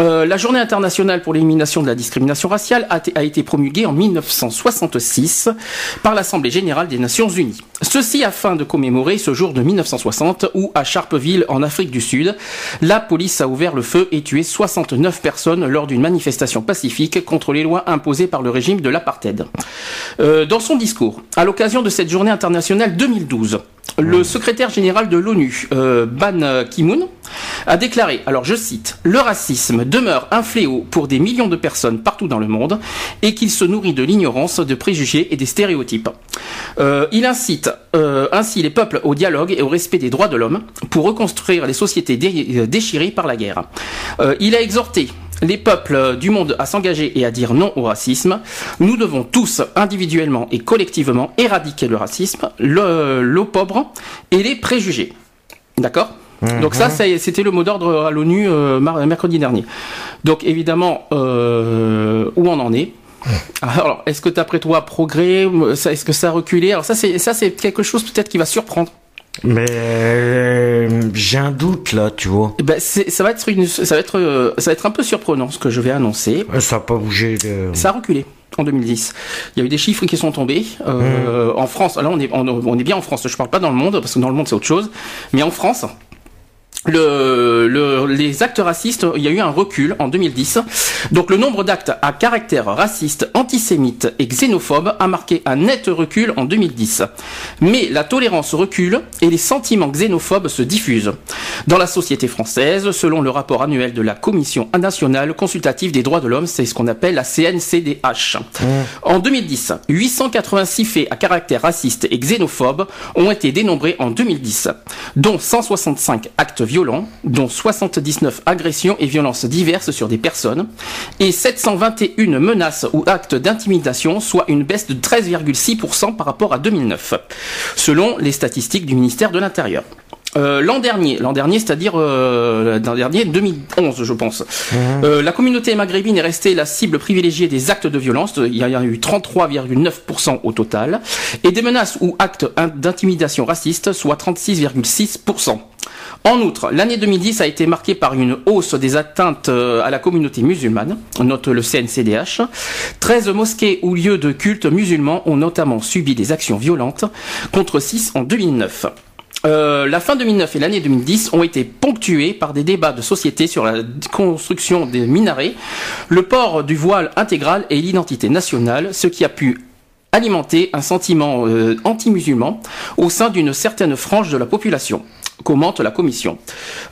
Euh, la journée internationale pour l'élimination de la discrimination raciale a, été promulguée en 1966 par l'Assemblée générale des Nations unies. Ceci afin de commémorer ce jour de 1960 où, à Sharpeville, en Afrique du Sud, la police a ouvert le feu et tué 69 personnes lors d'une manifestation pacifique contre les lois imposées par le régime de l'apartheid. Euh, dans son discours, à l'occasion de cette journée internationale 2012, le secrétaire général de l'ONU, euh, Ban Ki-moon, a déclaré, alors je cite, Le racisme demeure un fléau pour des millions de personnes partout dans le monde et qu'il se nourrit de l'ignorance, de préjugés et des stéréotypes. Euh, il incite euh, ainsi les peuples au dialogue et au respect des droits de l'homme pour reconstruire les sociétés dé déchirées par la guerre. Il a exhorté les peuples du monde à s'engager et à dire non au racisme. Nous devons tous, individuellement et collectivement, éradiquer le racisme, l'eau pauvre et les préjugés. D'accord? Mmh. Donc ça, c'était le mot d'ordre à l'ONU euh, mercredi dernier. Donc évidemment, euh, où on en est? Alors, est-ce que d'après toi, progrès, est-ce que ça a reculé? Alors ça, c'est ça, c'est quelque chose peut-être qui va surprendre. Mais euh, j'ai un doute là, tu vois. Ben, ça va être une, ça va être, euh, ça va être un peu surprenant ce que je vais annoncer. Ça n'a pas bougé. De... Ça a reculé en 2010. Il y a eu des chiffres qui sont tombés euh, mmh. en France. Là, on est, on, on, est bien en France. Je parle pas dans le monde parce que dans le monde c'est autre chose. Mais en France, le, le, les actes racistes, il y a eu un recul en 2010. Donc le nombre d'actes à caractère raciste, antisémite et xénophobe a marqué un net recul en 2010. Mais la tolérance recule et les sentiments xénophobes se diffusent. Dans la société française, selon le rapport annuel de la Commission nationale consultative des droits de l'homme, c'est ce qu'on appelle la CNCDH. Mmh. En 2010, 886 faits à caractère raciste et xénophobe ont été dénombrés en 2010, dont 165 actes violents, dont 79 agressions et violences diverses sur des personnes, et 721 menaces ou actes d'intimidation, soit une baisse de 13,6% par rapport à 2009, selon les statistiques du ministère de l'Intérieur. Euh, l'an dernier, l'an dernier, c'est-à-dire euh, l'an dernier 2011, je pense. Mmh. Euh, la communauté maghrébine est restée la cible privilégiée des actes de violence. Il y a eu 33,9% au total, et des menaces ou actes d'intimidation raciste, soit 36,6%. En outre, l'année 2010 a été marquée par une hausse des atteintes à la communauté musulmane, note le CNCDH. 13 mosquées ou lieux de culte musulmans ont notamment subi des actions violentes, contre 6 en 2009. Euh, la fin 2009 et l'année 2010 ont été ponctuées par des débats de société sur la construction des minarets, le port du voile intégral et l'identité nationale, ce qui a pu alimenter un sentiment euh, anti-musulman au sein d'une certaine frange de la population commente la commission.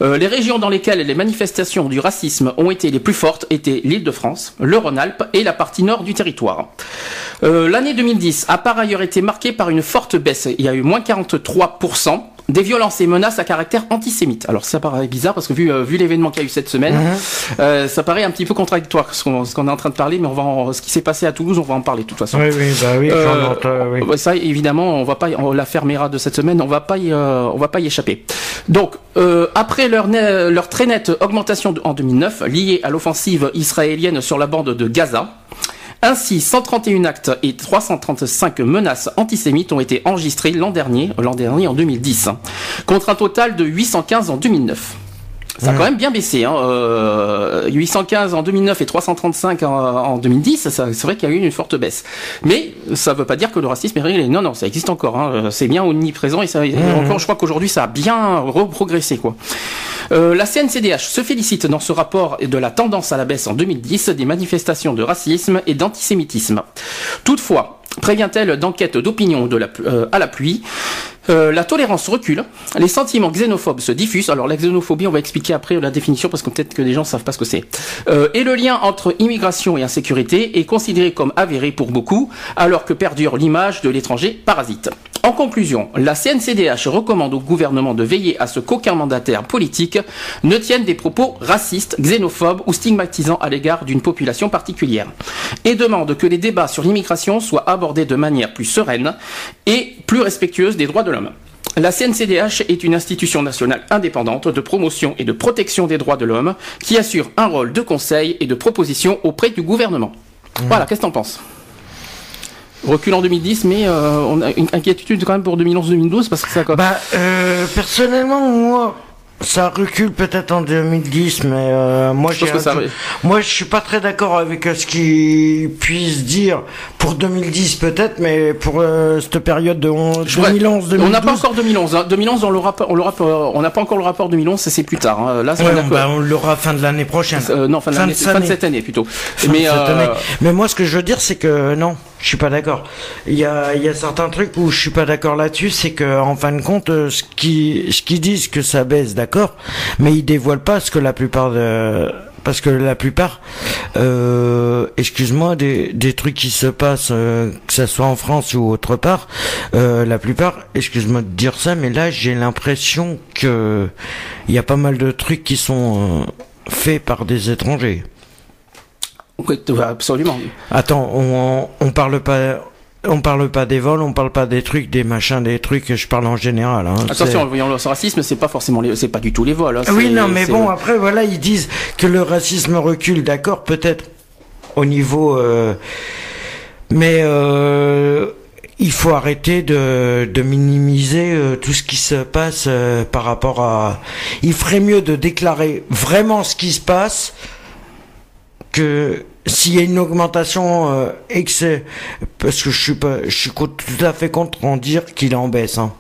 Euh, les régions dans lesquelles les manifestations du racisme ont été les plus fortes étaient l'Île-de-France, le Rhône-Alpes et la partie nord du territoire. L'année 2010 a par ailleurs été marquée par une forte baisse. Il y a eu moins 43% des violences et menaces à caractère antisémite. Alors ça paraît bizarre parce que vu, euh, vu l'événement qu'il y a eu cette semaine, -hmm. euh, ça paraît un petit peu contradictoire ce qu'on qu est en train de parler, mais on va en, ce qui s'est passé à Toulouse, on va en parler de toute façon. Oui, oui, bah oui, euh, oui. Ça évidemment, on va pas, on, la fermera de cette semaine, on va pas y, euh, on va pas y échapper. Donc euh, après leur, leur très nette augmentation de, en 2009 liée à l'offensive israélienne sur la bande de Gaza. Ainsi, 131 actes et 335 menaces antisémites ont été enregistrés l'an dernier, l'an dernier en 2010, contre un total de 815 en 2009. Ça a quand même bien baissé. Hein. Euh, 815 en 2009 et 335 en, en 2010, c'est vrai qu'il y a eu une forte baisse. Mais ça ne veut pas dire que le racisme est réglé. Non, non, ça existe encore. Hein. C'est bien omniprésent et ça, mmh. encore, je crois qu'aujourd'hui, ça a bien reprogressé. Quoi. Euh, la CNCDH se félicite dans ce rapport de la tendance à la baisse en 2010 des manifestations de racisme et d'antisémitisme. Toutefois, prévient-elle d'enquêtes d'opinion la, euh, à la pluie euh, la tolérance recule, les sentiments xénophobes se diffusent. Alors la xénophobie, on va expliquer après la définition parce que peut-être que les gens savent pas ce que c'est. Euh, et le lien entre immigration et insécurité est considéré comme avéré pour beaucoup, alors que perdure l'image de l'étranger parasite. En conclusion, la CNCDH recommande au gouvernement de veiller à ce qu'aucun mandataire politique ne tienne des propos racistes, xénophobes ou stigmatisants à l'égard d'une population particulière et demande que les débats sur l'immigration soient abordés de manière plus sereine et plus respectueuse des droits de l'homme. La CNCDH est une institution nationale indépendante de promotion et de protection des droits de l'homme qui assure un rôle de conseil et de proposition auprès du gouvernement. Voilà, qu'est-ce que t'en penses? Recul en 2010, mais euh, on a une inquiétude quand même pour 2011-2012 parce que ça. Bah, euh, personnellement, moi, ça recule peut-être en 2010, mais euh, moi, Je que ça moi, je suis pas très d'accord avec euh, ce qu'ils puissent dire pour 2010 peut-être, mais pour euh, cette période de on- Je vois- 2011, 2012. On n'a pas encore 2011. hein. 2011, on l'aura. On l'aura on n'a pas encore le rapport 2011. ça, C'est plus tard. hein. Là, Ouais, on bah, on l'aura fin de l'année prochaine. euh, non, fin de, Fin de cette fin de année. cette année plutôt. Fin de mais cette euh, année. Mais moi, ce que je veux dire, c'est que non, je suis pas d'accord. Il y a, y certains trucs où je suis pas d'accord là-dessus, c'est que en fin de compte, euh, ce qui, ce qu'ils disent que ça baisse, d'accord, mais ils dévoilent pas ce que la plupart de, parce que la plupart, euh, excuse-moi, des, des trucs qui se passent, euh, que ça soit en France ou autre part, euh, la plupart, excuse-moi de dire ça, mais là, j'ai l'impression que il y a pas mal de trucs qui sont faits par des étrangers. Ouais, absolument. Attends, on, on parle pas, on parle pas des vols, on parle pas des trucs, des machins, des trucs. Je parle en général. Hein, Attention, voyons le racisme, c'est pas forcément, les- c'est pas du tout les vols. hein. Oui, non, mais bon, après, voilà, ils disent que le racisme recule, d'accord, peut-être au niveau, euh, mais euh, il faut arrêter de, de minimiser euh, tout ce qui se passe par rapport à. Il ferait mieux de déclarer vraiment ce qui se passe que s'il y a une augmentation euh, excès, parce que je suis pas, je suis tout à fait contre en dire qu'il en baisse. Hein.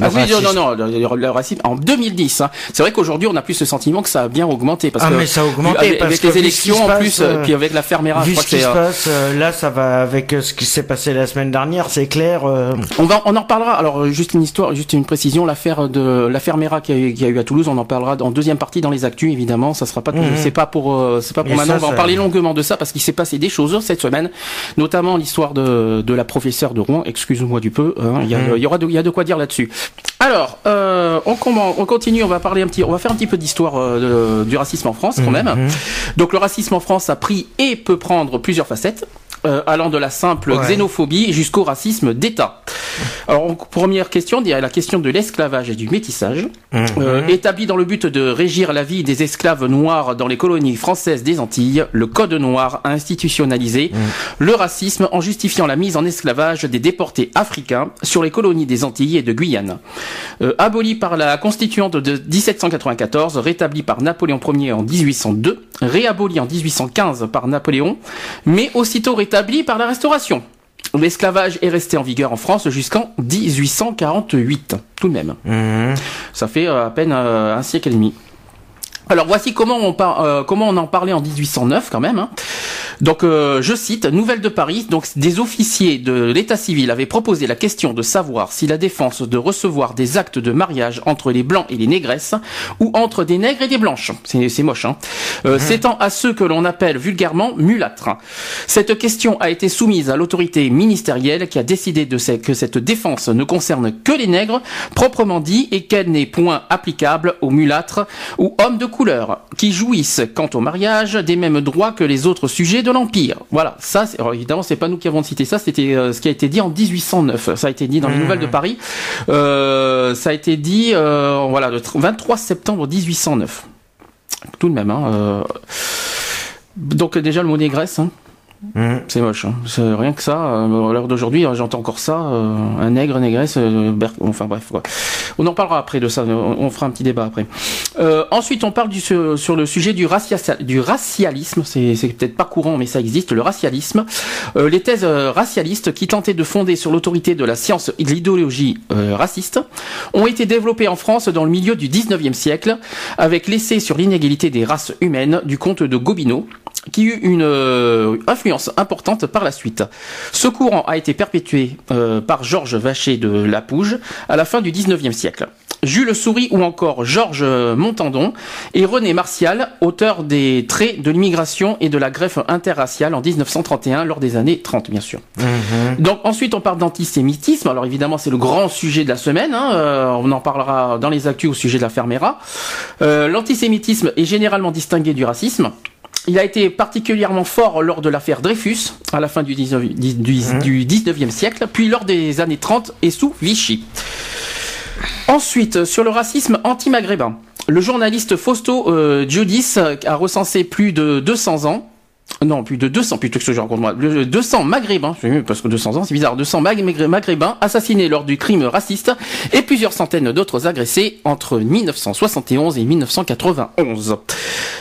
Ah oui, non, non, non, le, le- racisme en 2010. hein. C'est vrai qu'aujourd'hui, on a plus ce sentiment que ça a bien augmenté parce Ah, que mais ça a augmenté avec, parce avec que les élections en plus, euh, puis avec la fermera, je Vu crois ce qui se euh, passe, euh, là, ça va avec ce qui s'est passé la semaine dernière, c'est clair. euh, On va, on en reparlera. Alors juste une histoire, juste une précision, l'affaire de l'affaire Mera qui a, eu- qui a eu à Toulouse, on en parlera en deuxième partie dans les actus évidemment. Ça sera pas, Mhm. c'est pas pour, euh, c'est pas pour maintenant. ça, on va en parler longuement de ça parce qu'il s'est passé des choses cette semaine, notamment l'histoire de, de la professeure de Rouen. Excuse-moi du peu. hein. Il y, a, Mhm. y aura, il y a de quoi dire là-dessus. Alors, euh, on, continue. On va parler un petit, on va faire un petit peu d'histoire euh, du racisme en France quand même. Mhm. Donc le racisme en France a pris et peut prendre plusieurs facettes, euh, allant de la simple Ouais. xénophobie jusqu'au racisme d'État. Alors première question, la question de l'esclavage et du métissage, Mhm. Euh, établi dans le but de régir la vie des esclaves noirs dans les colonies françaises des Antilles. Le Code noir a institutionnalisé le racisme en justifiant la mise en esclavage des déportés africains sur les colonies des Antilles et de Guyane. Euh, aboli par la constituante de 1794, rétabli par Napoléon Ier en 1802, réaboli en 1815 par Napoléon, mais aussitôt rétabli par la Restauration. L'esclavage est resté en vigueur en France jusqu'en 1848, tout de même. Mhm. Ça fait euh, à peine euh, un siècle et demi. Alors voici comment on, par- euh, comment on en parlait en 1809 quand même. hein. Donc euh, je cite, Nouvelle de Paris, donc des officiers de l'état civil avaient proposé la question de savoir si la défense de recevoir des actes de mariage entre les blancs et les négresses ou entre des nègres et des blanches. C'est moche, hein. Euh, s'étend à ceux que l'on appelle vulgairement mulâtres. Cette question a été soumise à l'autorité ministérielle qui a décidé de que cette défense ne concerne que les nègres, proprement dit, et qu'elle n'est point applicable aux mulâtres ou hommes de couleur, qui jouissent, quant au mariage, des mêmes droits que les autres sujets de l'Empire. Voilà, ça, c'est- alors évidemment, c'est pas nous qui avons cité ça, c'était euh, ce qui a été dit en 1809. Ça a été dit dans les Nouvelles de Paris. Euh, ça a été dit, euh, voilà, le tr- 23 septembre 1809. Tout de même, hein. Donc déjà le mot négresse, hein. Mhm. c'est moche. Hein. Rien que ça. euh, à l'heure d'aujourd'hui, euh, j'entends encore ça. euh, un nègre, négresse. euh, ber- Enfin bref. Quoi. On en parlera après de ça. On, fera un petit débat après. Euh, ensuite, on parle sur, le sujet du, racia- du racialisme. C'est peut-être pas courant, mais ça existe. Le racialisme. Les thèses racialistes qui tentaient de fonder sur l'autorité de la science et de l'idéologie raciste ont été développées en France dans le milieu du 19e siècle avec l'essai sur l'inégalité des races humaines du comte de Gobineau qui eut une euh, influence importante par la suite. Ce courant a été perpétué euh, par Georges Vacher de Lapouge à la fin du 19e siècle. Jules Souris ou encore Georges Montandon, et René Martial, auteur des traits de l'immigration et de la greffe interraciale en 1931, lors des années 30 bien sûr. Donc ensuite on parle d'antisémitisme, alors évidemment c'est le grand sujet de la semaine, hein, euh, on en parlera dans les actus au sujet de la Fermera. L'antisémitisme est généralement distingué du racisme. Il a été particulièrement fort lors de l'affaire Dreyfus, à la fin du 19, du, du 19e siècle, puis lors des années 30 et sous Vichy. Ensuite, sur le racisme anti-maghrébin. Le journaliste Fausto euh, Giudis a recensé plus de 200 ans non, plus de 200, plutôt que ce que je raconte moi. Le- 200 maghrébins, parce que 200 ans, c'est bizarre, 200 mag- magré- maghrébins assassinés lors du crime raciste et plusieurs centaines d'autres agressés entre 1971 et 1991.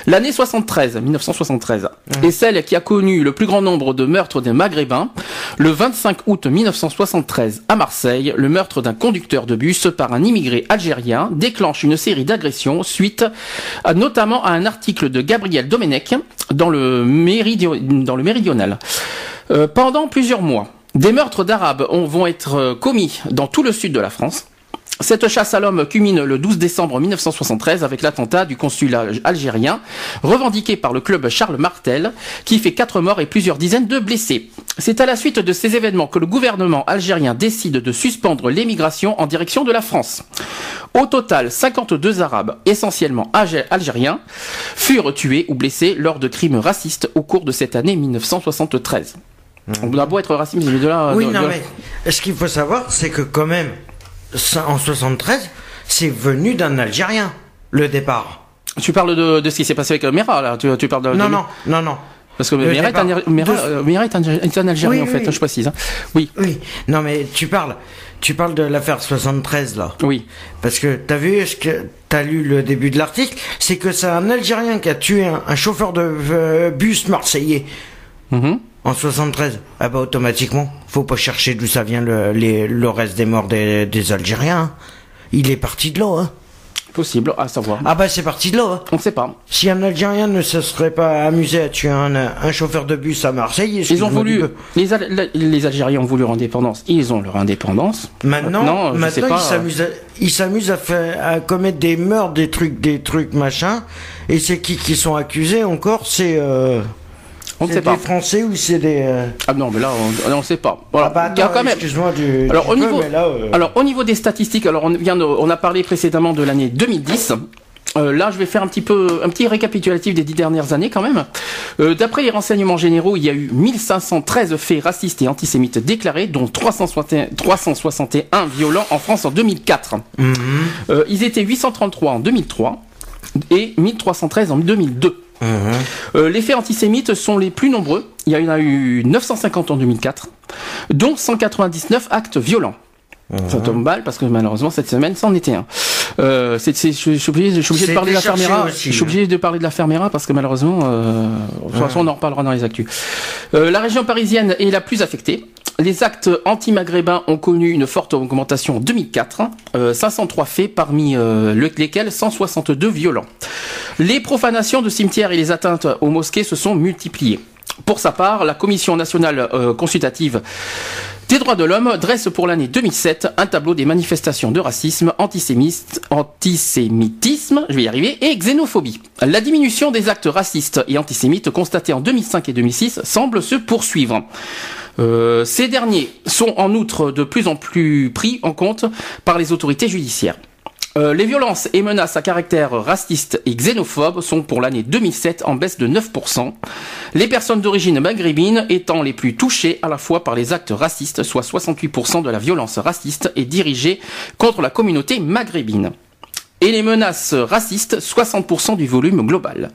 L'année 73, 1973, est celle qui a connu le plus grand nombre de meurtres des maghrébins. Le 25 août 1973, à Marseille, le meurtre d'un conducteur de bus par un immigré algérien déclenche une série d'agressions suite à- notamment à un article de Gabriel Domenech dans le, Dans le Méridional. Euh, pendant plusieurs mois, des meurtres d'Arabes ont- vont être euh, commis dans tout le sud de la France. Cette chasse à l'homme culmine le 12 décembre 1973 avec l'attentat du consulat algérien, revendiqué par le club Charles Martel, qui fait quatre morts et plusieurs dizaines de blessés. C'est à la suite de ces événements que le gouvernement algérien décide de suspendre l'émigration en direction de la France. Au total, 52 Arabes, essentiellement algé- algériens, furent tués ou blessés lors de crimes racistes au cours de cette année 1973. On a beau être raciste, mais de là... Oui, de- non, de- mais ce qu'il faut savoir, c'est que quand même, en 73, c'est venu d'un Algérien, le départ. Tu parles de, de ce qui s'est passé avec euh, Mera, là. Tu, tu parles de, Non, de- non, non, non. Parce que Le Mera est un, départ. Mera, De- euh, Mera est un, est un Algérien, Oui, en fait, oui. je précise. hein. Oui, Oui, non, mais tu parles, tu parles de l'affaire 73, là. oui. Parce que t'as vu ce que t'as lu le début de l'article, c'est que c'est un Algérien qui a tué un, un chauffeur de euh, bus marseillais Mhm. En 73. Ah bah automatiquement, faut pas chercher d'où ça vient le, les- le reste des morts des, des Algériens. hein. Il est parti de là. Hein. Possible, à savoir. Ah bah c'est parti de là. hein. On ne sait pas. Si un Algérien ne se serait pas amusé à tuer un, un chauffeur de bus à Marseille, Ils ont voulu, les, Al- les Algériens ont voulu leur indépendance. Ils ont leur indépendance. Maintenant, Maintenant, je sais maintenant pas, ils s'amusent, à, ils s'amusent à, faire, à commettre des meurtres, des trucs, des trucs machin. Et c'est qui qui sont accusés encore? C'est euh, On ne c'est des pas. Français ou c'est des euh, Ah non, mais là, on ne sait pas. Voilà. Ah bah Il y a attends, quand même. excuse-moi du. Alors du au, peu, niveau, mais là, euh, alors au niveau des statistiques, alors on vient de- on a parlé précédemment de l'année 2010. Euh, là, je vais faire un petit peu un petit récapitulatif des dix dernières années quand même. Euh, D'après les renseignements généraux, il y a eu 1513 faits racistes et antisémites déclarés, dont 361, 361 violents en France en 2004. Mhm. Euh, ils étaient 833 en 2003 et 1313 en 2002. Euh, les faits antisémites sont les plus nombreux. Il y en a eu 950 en 2004, dont 199 actes violents. Ça tombe mal parce que malheureusement cette semaine c'en était un. Euh, c'est, je, suis obligé, de parler de la Fermera. je suis obligé de parler de la Fermera parce que malheureusement, euh, de toute façon on en reparlera dans les actus. Euh, la région parisienne est la plus affectée. Les actes anti-maghrébins ont connu une forte augmentation en 2004, euh, 503 faits parmi euh, le- lesquels 162 violents. Les profanations de cimetières et les atteintes aux mosquées se sont multipliées. Pour sa part, la Commission nationale euh, consultative des droits de l'homme dresse pour l'année 2007 un tableau des manifestations de racisme, antisémitisme, je vais y arriver, et xénophobie. La diminution des actes racistes et antisémites constatés en 2005 et 2006 semble se poursuivre. Euh, ces derniers sont en outre de plus en plus pris en compte par les autorités judiciaires. Euh, les violences et menaces à caractère raciste et xénophobe sont pour l'année 2007 en baisse de 9%. Les personnes d'origine maghrébine étant les plus touchées à la fois par les actes racistes, soit 68% de la violence raciste est dirigée contre la communauté maghrébine. Et les menaces racistes, 60% du volume global.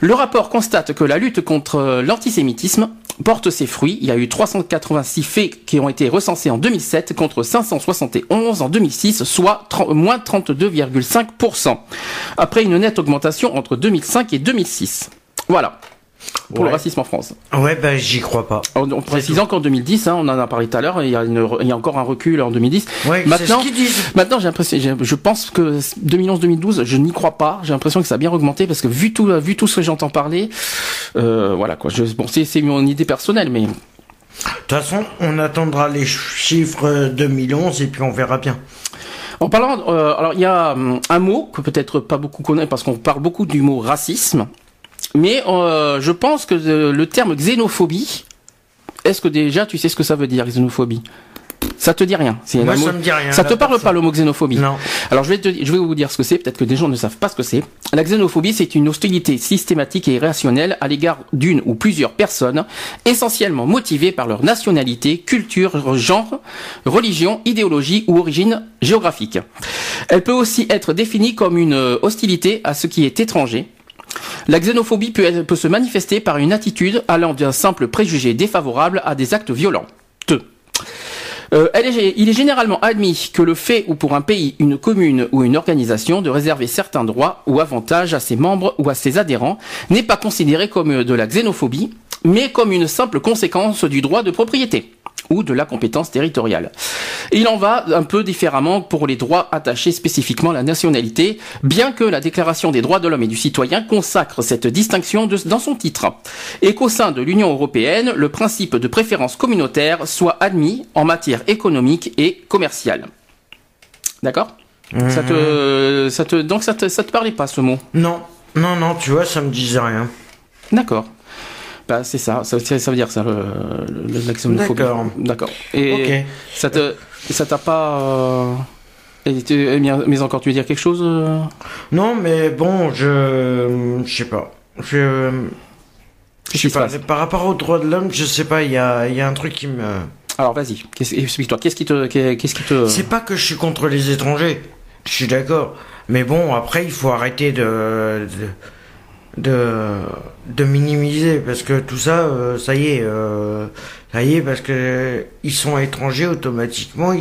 Le rapport constate que la lutte contre l'antisémitisme porte ses fruits. Il y a eu 386 faits qui ont été recensés en 2007 contre 571 en 2006, soit 30 moins 32,5%. Après une nette augmentation entre 2005 et 2006. Voilà. Pour le racisme en France. Ouais, bah j'y crois pas. En, en précisant qu'en 2010, hein, on en a parlé tout à l'heure, il, y a une- il y a encore un recul en 2010. Ouais, c'est Maintenant, ce qu'ils disent. maintenant j'ai l'impression, je pense que 2011-2012, je n'y crois pas. J'ai l'impression que ça a bien augmenté parce que vu tout, vu tout ce que j'entends parler, euh, voilà quoi. Je, bon, c'est, c'est mon idée personnelle, mais De toute façon, on attendra les chiffres 2011 et puis on verra bien. En parlant, euh, alors il y a hum, un mot que peut-être pas beaucoup connaissent parce qu'on parle beaucoup du mot racisme, mais euh, je pense que euh, le terme xénophobie, est-ce que déjà tu sais ce que ça veut dire xénophobie? Ça te dit rien. Moi, ça me dit rien, Ça te parle personne. pas le mot xénophobie? Non. Alors je vais, te, je vais vous dire ce que c'est. Peut-être que des gens ne savent pas ce que c'est. La xénophobie, c'est une hostilité systématique et irrationnelle à l'égard d'une ou plusieurs personnes, essentiellement motivées par leur nationalité, culture, genre, religion, idéologie ou origine géographique. Elle peut aussi être définie comme une euh, hostilité à ce qui est étranger, la xénophobie peut, se manifester par une attitude allant d'un simple préjugé défavorable à des actes violents. Deux. Euh, il est généralement admis que le fait ou pour un pays, une commune ou une organisation de réserver certains droits ou avantages à ses membres ou à ses adhérents n'est pas considéré comme de la xénophobie, mais comme une simple conséquence du droit de propriété ou de la compétence territoriale. Il en va un peu différemment pour les droits attachés spécifiquement à la nationalité, bien que la Déclaration des droits de l'homme et du citoyen consacre cette distinction de- dans son titre, et qu'au sein de l'Union européenne, le principe de préférence communautaire soit admis en matière économique et commerciale. D'accord? Ça te, ça te, donc ça te, ça te parlait pas ce mot? Non, non, non, tu vois, ça me disait rien. D'accord. Bah, c'est ça, ça, ça veut dire ça, le, la xénophobie. D'accord. D'accord. Et ça te, ça t'a pas. euh, et tu- mais encore, tu veux dire quelque chose euh? Non, mais bon, je. Je sais pas. Je. Je sais pas. Par rapport aux droits de l'homme, je sais pas, il y a, y a un truc qui me. Alors, vas-y, explique-toi. Qu'est-ce qui te, qu'est-ce qui te. C'est pas que je suis contre les étrangers. Je suis d'accord. Mais bon, après, il faut arrêter de. de, de, de minimiser. Parce que tout ça, euh, ça y est. euh, ça y est, parce que ils sont étrangers automatiquement.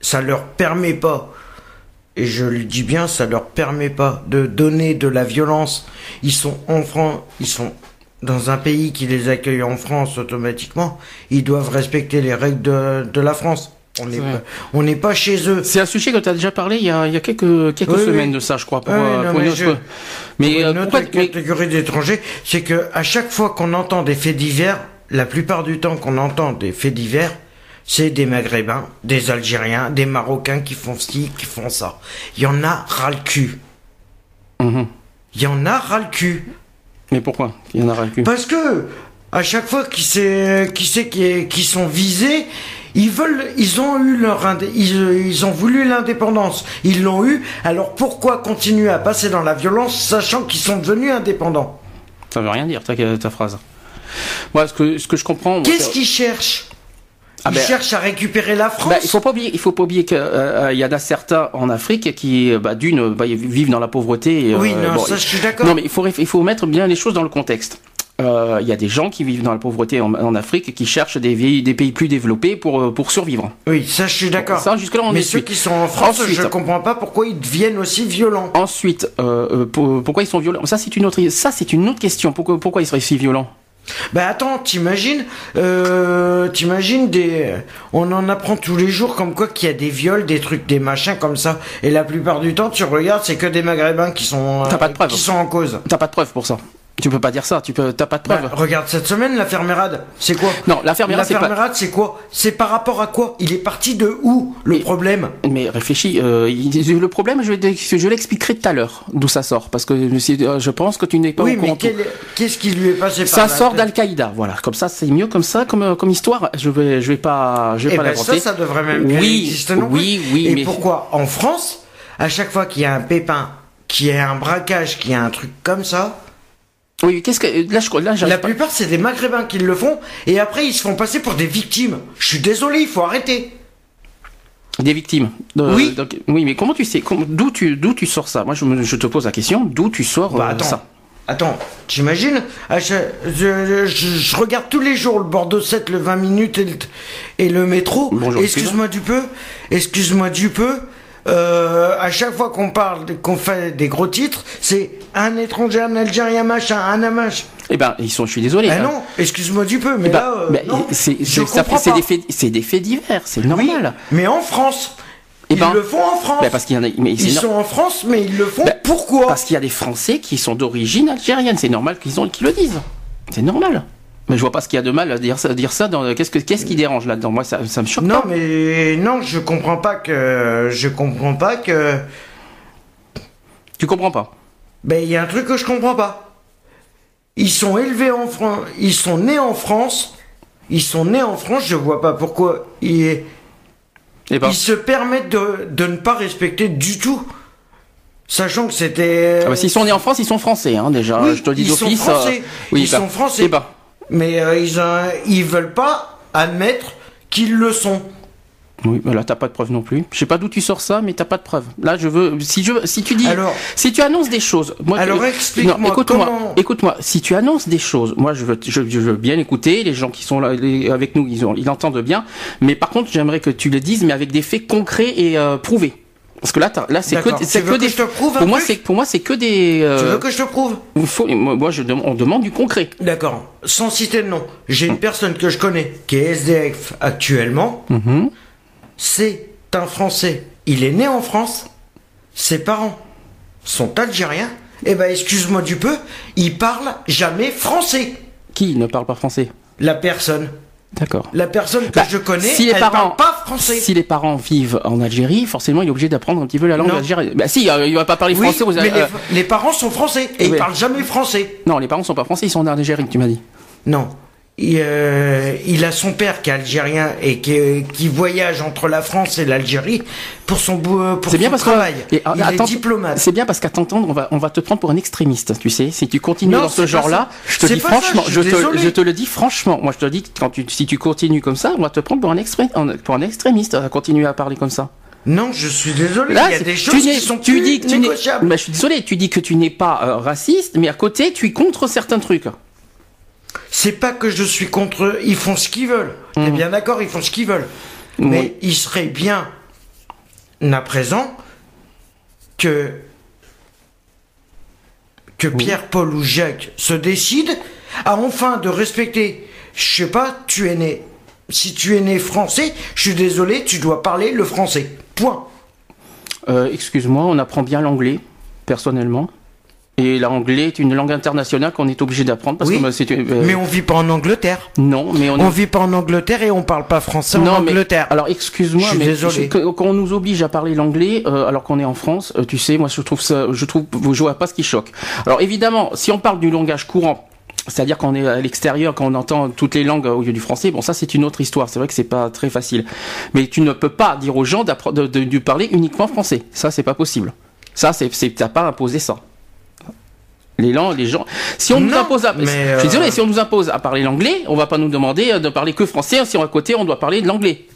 ça leur permet pas. Et je le dis bien, ça leur permet pas de donner de la violence. Ils sont en France, ils sont dans un pays qui les accueille en France automatiquement. Ils doivent respecter les règles de la France. On n'est pas, on n'est pas chez eux. C'est un sujet que tu as déjà parlé il y a, il y a quelques, quelques Oui, semaines oui. de ça, je crois. Pour, Oui, euh, non, pour une mais autre- je- Mais, Pour euh, une autre pourquoi- mais- catégorie d'étrangers, c'est que à chaque fois qu'on entend des faits divers, la plupart du temps qu'on entend des faits divers, c'est des Maghrébins, des Algériens, des Marocains qui font ci, qui font ça. Il y en a ras le cul. Mhm. Il y en a ras le cul. mais pourquoi Il y en a rien qu'une. Parce que à chaque fois qui c'est qui c'est qui, est- qui sont visés, ils veulent, ils ont eu leur, ils, ils ont voulu l'indépendance, ils l'ont eu. Alors pourquoi continuer à passer dans la violence, sachant qu'ils sont devenus indépendants? Ça veut rien dire, ta, ta phrase. Moi, ce que, ce que je comprends. Qu'est-ce qu'ils cherchent? Ah Ils ben- cherchent à récupérer la France. Bah, il faut pas oublier, il faut pas oublier qu'il y en a certains en Afrique qui, euh, bah, d'une, bah, vivent dans la pauvreté. et, oui, euh, non, bon, ça je suis d'accord. Non, mais il faut, il faut mettre bien les choses dans le contexte. Euh, Il y a des gens qui vivent dans la pauvreté en, en Afrique et qui cherchent des, vieilles- des pays plus développés pour, euh, pour survivre. Oui, ça je suis d'accord. Ça, jusque-là, on Mais est ceux suite. qui sont en France, Ensuite. je comprends pas pourquoi ils deviennent aussi violents. Ensuite, euh, euh, pour- pourquoi ils sont violents? Ça, c'est une autre, ça, c'est une autre question. Pourquoi, pourquoi ils seraient si violents? Bah attends, t'imagines, euh, t'imagines des, on en apprend tous les jours comme quoi qu'il y a des viols, des trucs, des machins comme ça, et la plupart du temps tu regardes, c'est que des Maghrébins qui sont, euh, pas de qui sont en cause. T'as pas de preuve pour ça. Tu peux pas dire ça. Tu peux, t'as pas de Bah, preuve. regarde cette semaine la fermérade, c'est quoi? Non, la fermière, La c'est pas. c'est quoi? C'est par rapport à quoi? Il est parti de où le Mais- problème? Mais réfléchis, euh, le problème, je, je l'expliquerai tout à l'heure, d'où ça sort, parce que c'est- euh, je pense que tu n'es pas Oui, au mais qu'est-ce qui lui est passé Ça par sort d'Al-Qaïda, voilà. Comme ça, c'est mieux comme ça, comme, euh, comme histoire. Je vais, je vais pas, je vais Eh pas ben l'inventer. ça, ça devrait même Oui, exister non plus. oui, oui, Et mais- pourquoi? En France, à chaque fois qu'il y a un pépin, qu'il y a un braquage, qu'il y a un truc comme ça, Oui, qu'est-ce que là, je, là, La pas- plupart, c'est des maghrébins qui le font, et après, ils se font passer pour des victimes. Je suis désolé, il faut arrêter. des victimes. De- Oui. donc- oui, mais comment tu sais, d'où tu, d'où tu sors ça? Moi, je, me- je te pose la question, d'où tu sors Bah euh, attends, ça? Attends, t'imagines je, je- je regarde tous les jours le Bordeaux 7, le 20 minutes et le, et le métro. Bonjour, Excuse-moi du peu, excuse-moi du peu. Euh, à chaque fois qu'on parle, qu'on fait des gros titres, c'est un étranger, un Algérien, machin, un amach. Eh ben, ils sont. Je suis désolé. Ah hein. non, excuse-moi du peu, mais Eh ben, là, euh, ben, c'est, des faits, c'est des faits divers, c'est Oui, normal. mais en France, Eh ils ben, le font en France. Ben, parce qu'il y en a, mais Ils sont en France, mais ils le font. Ben, Pourquoi? Parce qu'il y a des Français qui sont d'origine algérienne. C'est normal qu'ils ont, qu'ils le disent. C'est normal. Mais je vois pas ce qu'il y a de mal à dire ça. Dire ça dans qu'est-ce que qu'est-ce qui dérange là-dedans? Moi, ça, ça me choque. Non, pas. mais non, je comprends pas que. Je comprends pas que. Tu comprends pas? Ben, il y a un truc que je comprends pas. Ils sont élevés en France. Ils sont nés en France. Ils sont nés en France, je vois pas pourquoi ils, Et ben, ils se permettent de, de ne pas respecter du tout. Sachant que c'était. ah bah, s'ils sont nés en France, ils sont français, hein, déjà. Oui, je te le dis ils sont d'office. français. oui, Ils bah, sont français. eh ben, Mais euh, ils, ont- ils veulent pas admettre qu'ils le sont. oui, là, t'as pas de preuve non plus. Je sais pas d'où tu sors ça, mais t'as pas de preuve. Là, je veux. Si je, si tu dis, Alors- si tu annonces des choses, moi. Alors, tu- explique-moi Écoute-moi, comment- écoute-moi. Si tu annonces des choses, moi, je veux, je, je veux bien écouter. Les gens qui sont là les- avec nous, ils, ont, ils entendent bien. Mais par contre, j'aimerais que tu le dises, mais avec des faits concrets et euh, prouvés. Parce que là, là, c'est que, c'est Tu que veux des. que je te prouve un pour moi, c'est pour moi, c'est que des. euh, Tu veux que je te prouve il faut- moi, je on demande du concret. D'accord. Sans citer de nom, j'ai une personne que je connais qui est SDF actuellement. Mhm. C'est un Français. Il est né en France. Ses parents sont algériens. Eh ben, excuse-moi du peu, il parle jamais français. Qui ne parle pas français? La personne. D'accord. La personne que Bah, je connais, si les elle parents- parle pas français. Si les parents vivent en Algérie, forcément, il est obligé d'apprendre un petit peu la langue algérienne. Bah si, euh, il va pas parler Oui, français aux mais euh, les, les parents sont français et Oui. ils parlent jamais français. Non, les parents sont pas français, ils sont en Algérie, tu m'as dit. Non. Il, euh, il a son père qui est algérien et qui, qui voyage entre la France et l'Algérie pour son, pour C'est bien son parce que travail. et, il attends, est diplomate. C'est bien parce qu'à t'entendre, on va on va te prendre pour un extrémiste, tu sais. Si tu continues Non, dans ce genre-là, je te dis pas ça, franchement, je te désolé. je te le dis franchement. Moi, je te dis que quand tu si tu continues comme ça, on va te prendre pour un extré, pour un extrémiste à continuer à parler comme ça. Non, je suis désolé. Là, il y a des tu choses qui sont tu plus dis que tu négociables. Bah, je suis désolé, tu dis que tu n'es pas euh, raciste, mais à côté, tu es contre certains trucs. C'est pas que je suis contre eux, ils font ce qu'ils veulent. T'es bien d'accord, ils font ce qu'ils veulent. Mais il serait bien, à présent, que que Pierre, Paul ou Jacques se décident à enfin de respecter. Je sais pas, tu es né. Si tu es né français, je suis désolé, tu dois parler le français. Point. Euh, Excuse-moi, on apprend bien l'anglais, personnellement. Et l'anglais est une langue internationale qu'on est obligé d'apprendre parce Oui, que bah, euh, Mais on vit pas en Angleterre. non, mais on, On vit pas en Angleterre et on parle pas français en non, mais- Angleterre. alors excuse-moi, mais désolé. je- que- quand on nous oblige à parler l'anglais euh, alors qu'on est en France, euh, tu sais, moi je trouve ça, je trouve, je vois pas ce qui choque. Alors évidemment, si on parle du langage courant. C'est-à-dire qu'on est à l'extérieur, quand on entend toutes les langues au lieu du français, bon ça c'est une autre histoire, c'est vrai que c'est pas très facile. Mais tu ne peux pas dire aux gens de, de, de parler uniquement français, ça c'est pas possible. Ça c'est t'as pas imposé ça. Les langues, les gens. Si on nous impose à, je suis euh, désolé, si on nous impose à parler l'anglais, on va pas nous demander euh, de parler que français. Si à côté on doit parler de l'anglais.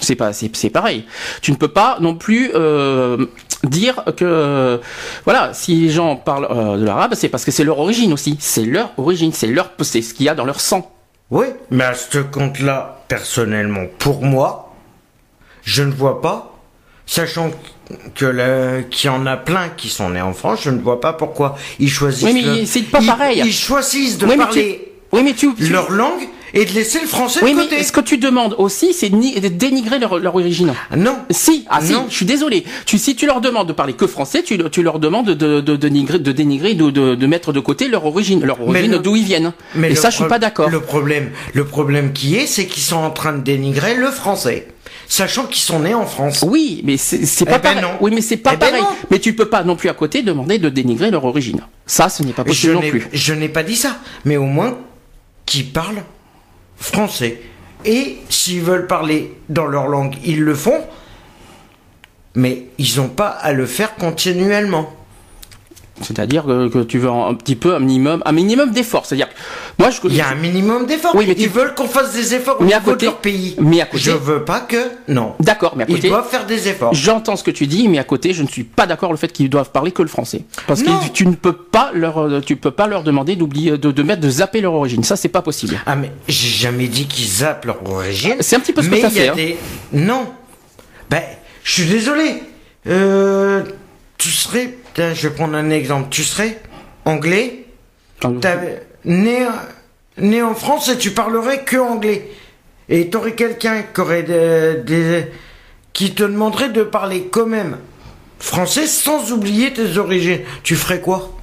C'est pas, c'est, c'est pareil. Tu ne peux pas non plus euh, dire que, euh, voilà, si les gens parlent euh, de l'arabe, c'est parce que c'est leur origine aussi. C'est leur origine, c'est leur, c'est ce qu'il y a dans leur sang. Oui, mais à ce compte-là, personnellement, pour moi, je ne vois pas, sachant que le- qu'il y en a plein qui sont nés en France, je ne vois pas pourquoi ils choisissent. Oui, mais le- c'est pas ils- pareil. Ils choisissent de Oui, mais parler tu, oui, mais tu, tu- leur langue et de laisser le français oui, de mais côté. ce que tu demandes aussi, c'est de ni- de dénigrer leur, leur origine. Non. Si, ah si, Non. je suis désolé. Tu, si tu leur demandes de parler que français, tu, tu leur demandes de, de, de, dénigrer, de dénigrer, de, de, mettre de côté leur origine, leur origine le- d'où ils viennent. Et le ça, je suis pas d'accord. Le problème, le problème qui est, c'est qu'ils sont en train de dénigrer le français, sachant qu'ils sont nés en France. Oui, mais c'est c'est Eh pas ben pareil. non. Oui, mais c'est pas Eh ben pareil. non. Mais tu peux pas non plus à côté demander de dénigrer leur origine. Ça, ce n'est pas Je possible non plus. Je n'ai pas dit ça, mais au moins qu'ils parlent français. Et s'ils veulent parler dans leur langue, ils le font, mais ils n'ont pas à le faire continuellement. C'est-à-dire que, que tu veux un, un petit peu un minimum, un minimum d'effort. C'est-à-dire, que moi, je. Il y a un minimum d'efforts. Oui, mais tu- Ils veulent qu'on fasse des efforts au Mais à niveau côté- de leur pays. mais à côté- Je veux pas que... Non. D'accord, mais à Ils côté. doivent faire des efforts. J'entends ce que tu dis, mais à côté, je ne suis pas d'accord le fait qu'ils doivent parler que le français, parce Non. que tu ne peux pas leur, euh, tu peux pas leur demander d'oublier, de, de mettre, de zapper leur origine. Ça, c'est pas possible. Ah mais j'ai jamais dit qu'ils zappent leur origine. C'est un petit peu ce que mais t'as il y a fait, hein. Des... Non. Ben, je suis désolé. Euh, tu serais... Je vais prendre un exemple. Tu serais anglais, né, né en France et tu parlerais que anglais. Et t'aurais quelqu'un qui aurait des, des- qui te demanderait de parler quand même français sans oublier tes origines. Tu ferais quoi?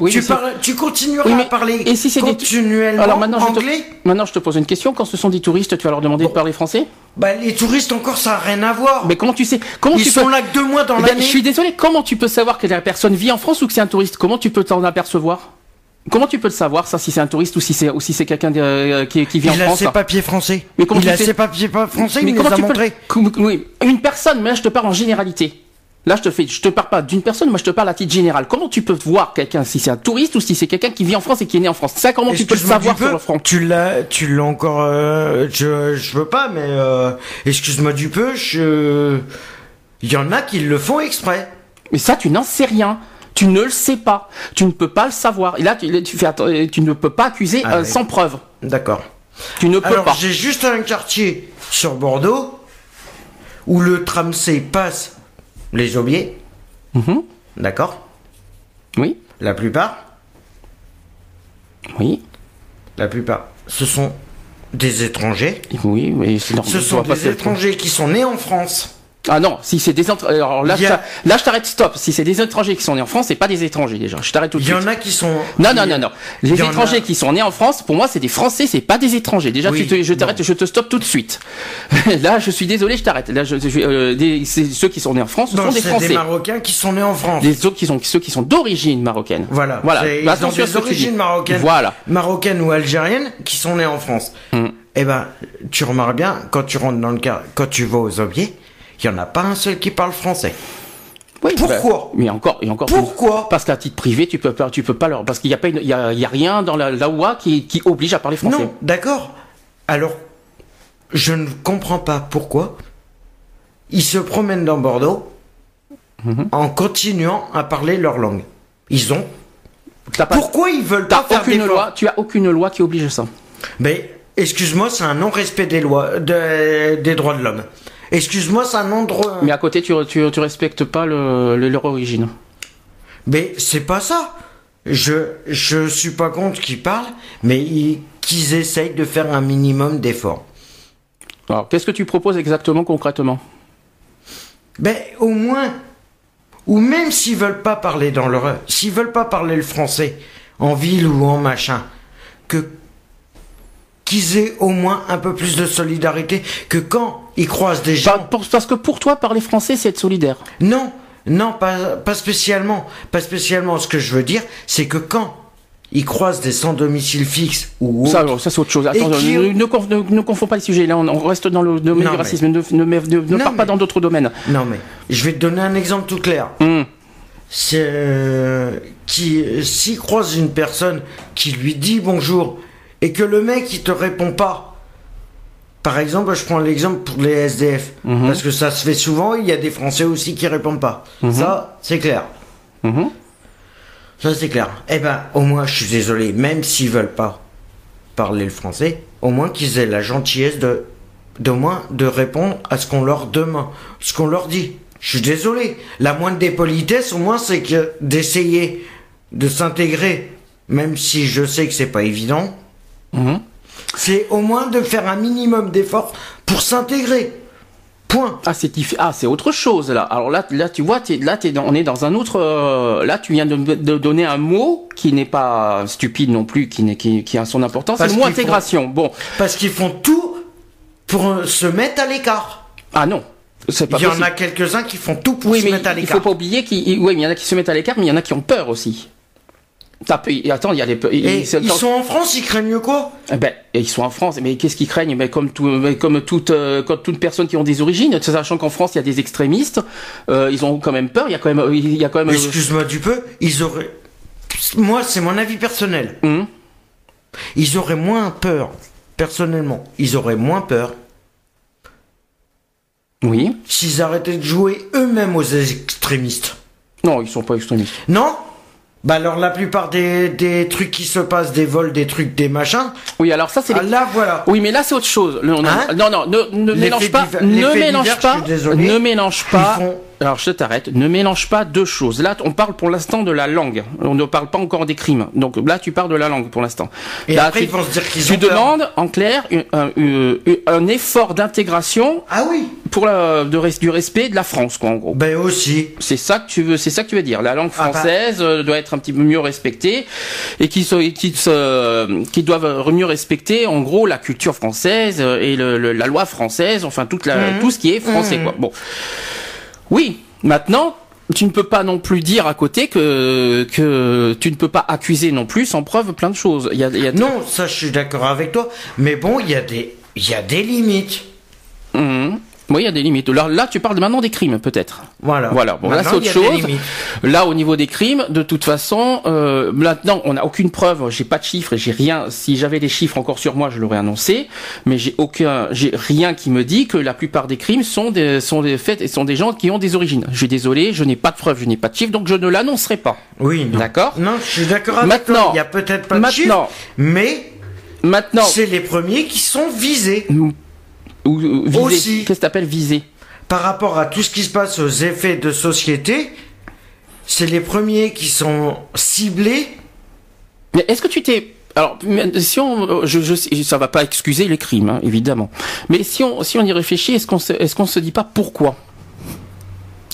Oui, tu, parles- tu continueras Oui, mais- à parler et si c'est des- continuellement Alors maintenant, je te, anglais maintenant, je te pose une question. Quand ce sont des touristes, tu vas leur demander de parler français? Bah, les touristes encore, ça n'a rien à voir. Mais comment tu sais Comment Ils tu sont peux là que deux mois dans Eh ben, l'année. Je suis désolé. Comment tu peux savoir que la personne vit en France ou que c'est un touriste? Comment tu peux t'en apercevoir? Comment tu peux le savoir ça si c'est un touriste ou si c'est si c'est quelqu'un euh, qui, qui vit Il en a France ses papiers français. Mais comment il tu a sais ses papiers français, Mais il comment les a tu peux montrés. Com- Oui, une personne. Mais là, je te parle en généralité. Là, je te fais, je te parle pas d'une personne, moi je te parle à titre général. Comment tu peux voir quelqu'un si c'est un touriste ou si c'est quelqu'un qui vit en France et qui est né en France? Ça, comment tu peux le savoir sur le front? Tu l'as, tu l'as encore. euh, je, je veux pas, mais euh, excuse-moi du peu. Je, il y en a qui le font exprès. Mais ça, tu n'en sais rien. Tu ne le sais pas. Tu ne peux pas le savoir. Et là, tu, tu fais, euh, tu ne peux pas accuser Ah euh, sans preuve. D'accord. Tu ne peux Alors pas. j'ai juste un quartier sur Bordeaux où le tram C passe les aubiers. Mhm. D'accord. Oui, La plupart, oui, la plupart, ce sont des étrangers. oui, mais c'est normal. Ce sont des étrangers qui sont nés en France. Ah non, si c'est des. Alors là, a- je t'a- là, je t'arrête. Stop. Si c'est des étrangers qui sont nés en France, c'est pas des étrangers déjà. Je t'arrête tout de Il y suite. en a qui sont. Non, non, non, non. Les étrangers a- qui sont nés en France, pour moi, c'est des Français, c'est pas des étrangers. Déjà, Oui, tu te- je t'arrête, je te stoppe tout de suite. Là, je suis désolé, je t'arrête. Là, je, je- euh, des- ceux qui sont nés en France, ce Non, sont des Français. des Marocains qui sont nés en France. Les autres qui sont ceux qui sont d'origine marocaine. Voilà. Voilà. Fais Ils ont des origines marocaines. Voilà. Marocaines ou algériennes qui sont nées en France. Mm. Eh ben, tu remarques bien, quand tu rentres dans le cas, quand tu vas aux aubiers, il y en a pas un seul qui parle français. Oui, Pourquoi bah, Mais encore, et encore. Pourquoi Parce qu'à titre privé, tu peux pas, tu peux pas leur, parce qu'il y a pas, il y a, il y a rien dans la, la loi qui, qui oblige à parler français. Non, d'accord. Alors, je ne comprends pas pourquoi ils se promènent dans Bordeaux Mhm. en continuant à parler leur langue. Ils ont. Pas, Pourquoi ils veulent pas faire aucune loi, tu as aucune loi qui oblige ça. Mais excuse-moi, c'est un non-respect des lois, de- des droits de l'homme. Excuse-moi, c'est un non droit. Mais à côté, tu, tu, tu respectes pas le, le- leur origine. Mais c'est pas ça. Je je suis pas contre qu'ils parlent, mais ils- qu'ils essayent de faire un minimum d'efforts. Alors, qu'est-ce que tu proposes exactement, concrètement? Ben au moins, ou même s'ils veulent pas parler dans leur, s'ils veulent pas parler le français en ville ou en machin, que qu'ils aient au moins un peu plus de solidarité que quand ils croisent des gens. Par- pour- Parce que pour toi, parler français, c'est être solidaire. Non, non, pas, pas spécialement. Pas spécialement. Ce que je veux dire, c'est que quand ils croisent des sans domicile fixe ou Ça, autre, ça c'est autre chose. Attends, qui- ne, ne, ne- confonds pas les sujets. Là, on, on reste dans le domaine Non, du racisme. Ne, ne, pars pas dans d'autres domaines. Non mais je vais te donner un exemple tout clair. Hum. C'est euh, qui s'il croise une personne qui lui dit bonjour et que le mec il te répond pas. Par exemple, je prends l'exemple pour les SDF Mhm. parce que ça se fait souvent. Il y a des Français aussi qui répondent pas. Ça, c'est clair. Mhm. Ça c'est clair. Eh ben, au moins, je suis désolé, même s'ils veulent pas parler le français, au moins qu'ils aient la gentillesse de, d'au moins de répondre à ce qu'on leur demande, ce qu'on leur dit. Je suis désolé. La moindre des politesses, au moins, c'est que d'essayer de s'intégrer, même si je sais que c'est pas évident, Mhm. c'est au moins de faire un minimum d'efforts pour s'intégrer. Point. Ah, c'est ah, autre chose là. Alors là, là, tu vois, là, dans- on est dans un autre. euh, là, tu viens de, de donner un mot qui n'est pas stupide non plus, qui, n'est, qui, qui a son importance. C'est le mot intégration. Bon, Parce qu'ils font tout pour euh, se mettre à l'écart. ah non, pas Il y en a quelques-uns qui font tout pour oui, se mais mettre à il l'écart. faut pas oublier qu'il, oui, il y en a qui se mettent à l'écart, mais il y en a qui ont peur aussi. Attends, il y a des. pe- Et c'est- ils sont en France, ils craignent mieux quoi? Eh ben, ils sont en France, mais qu'est-ce qu'ils craignent? Ben, Comme, tout, comme toute, euh, comme toute personne qui ont des origines, sachant qu'en France il y a des extrémistes, euh, ils ont quand même peur. Il y a quand même, il y a quand même. euh, Excuse-moi du peu, ils auraient. Moi, c'est mon avis personnel. Hum. Ils auraient moins peur, personnellement, ils auraient moins peur Oui. s'ils arrêtaient de jouer eux-mêmes aux extrémistes. Non, ils sont pas extrémistes. Non? Bah alors la plupart des, des trucs qui se passent, des vols, des trucs, des machins, Oui, alors ça c'est. ah, les- là voilà. Oui, mais là c'est autre chose. Le- on a- Hein non, non, ne, ne mélange pas, divers- ne mélange divers, pas, ne mélange Ils pas. font- alors je t'arrête. Ne mélange pas deux choses. Là, on parle pour l'instant de la langue. On ne parle pas encore des crimes. Donc là, tu parles de la langue pour l'instant. Et Là, après, tu, ils vont se dire qu'ils tu ont peur. demandes, en clair, un, un- un- effort d'intégration Ah oui. pour la, de du respect de la France, quoi, en gros. Ben aussi. C'est ça que tu veux, c'est ça que tu veux dire. La langue Ah bah. française euh, doit être un petit peu mieux respectée et qui se, qui se, qui doivent mieux respecter, en gros, la culture française euh, et le, le- la loi française, enfin toute la, Mhm. tout ce qui est français, quoi. Bon, oui. Maintenant, tu ne peux pas non plus dire à côté que que tu ne peux pas accuser non plus sans preuve plein de choses. Il y a, il y a Non, ça je suis d'accord avec toi. Mais bon, il y a des, il y a des limites. Mhm. Oui, il y a des limites. Là, là, tu parles maintenant des crimes, peut-être. Voilà. Voilà, bon, là c'est autre chose. Là, au niveau des crimes, de toute façon, euh, maintenant, on n'a aucune preuve. J'ai pas de chiffres, et j'ai rien. Si j'avais des chiffres encore sur moi, je l'aurais annoncé. Mais j'ai aucun, j'ai rien qui me dit que la plupart des crimes sont des, sont des faits et sont des gens qui ont des origines. Je suis désolé, je n'ai pas de preuves, je n'ai pas de chiffres, donc je ne l'annoncerai pas. Oui. D'accord Non, je suis d'accord avec Maintenant- toi. Il y a peut-être pas de maintenant- chiffres, mais Maintenant, c'est les premiers qui sont visés. Ou, ou- viser. Aussi. Qu'est-ce que t'appelles viser Par rapport à tout ce qui se passe aux effets de société, c'est les premiers qui sont ciblés. Mais est-ce que tu t'es alors, si on, je, je, ça va pas excuser les crimes, hein, évidemment. Mais si on, si on y réfléchit, est-ce qu'on se, est-ce qu'on se dit pas pourquoi?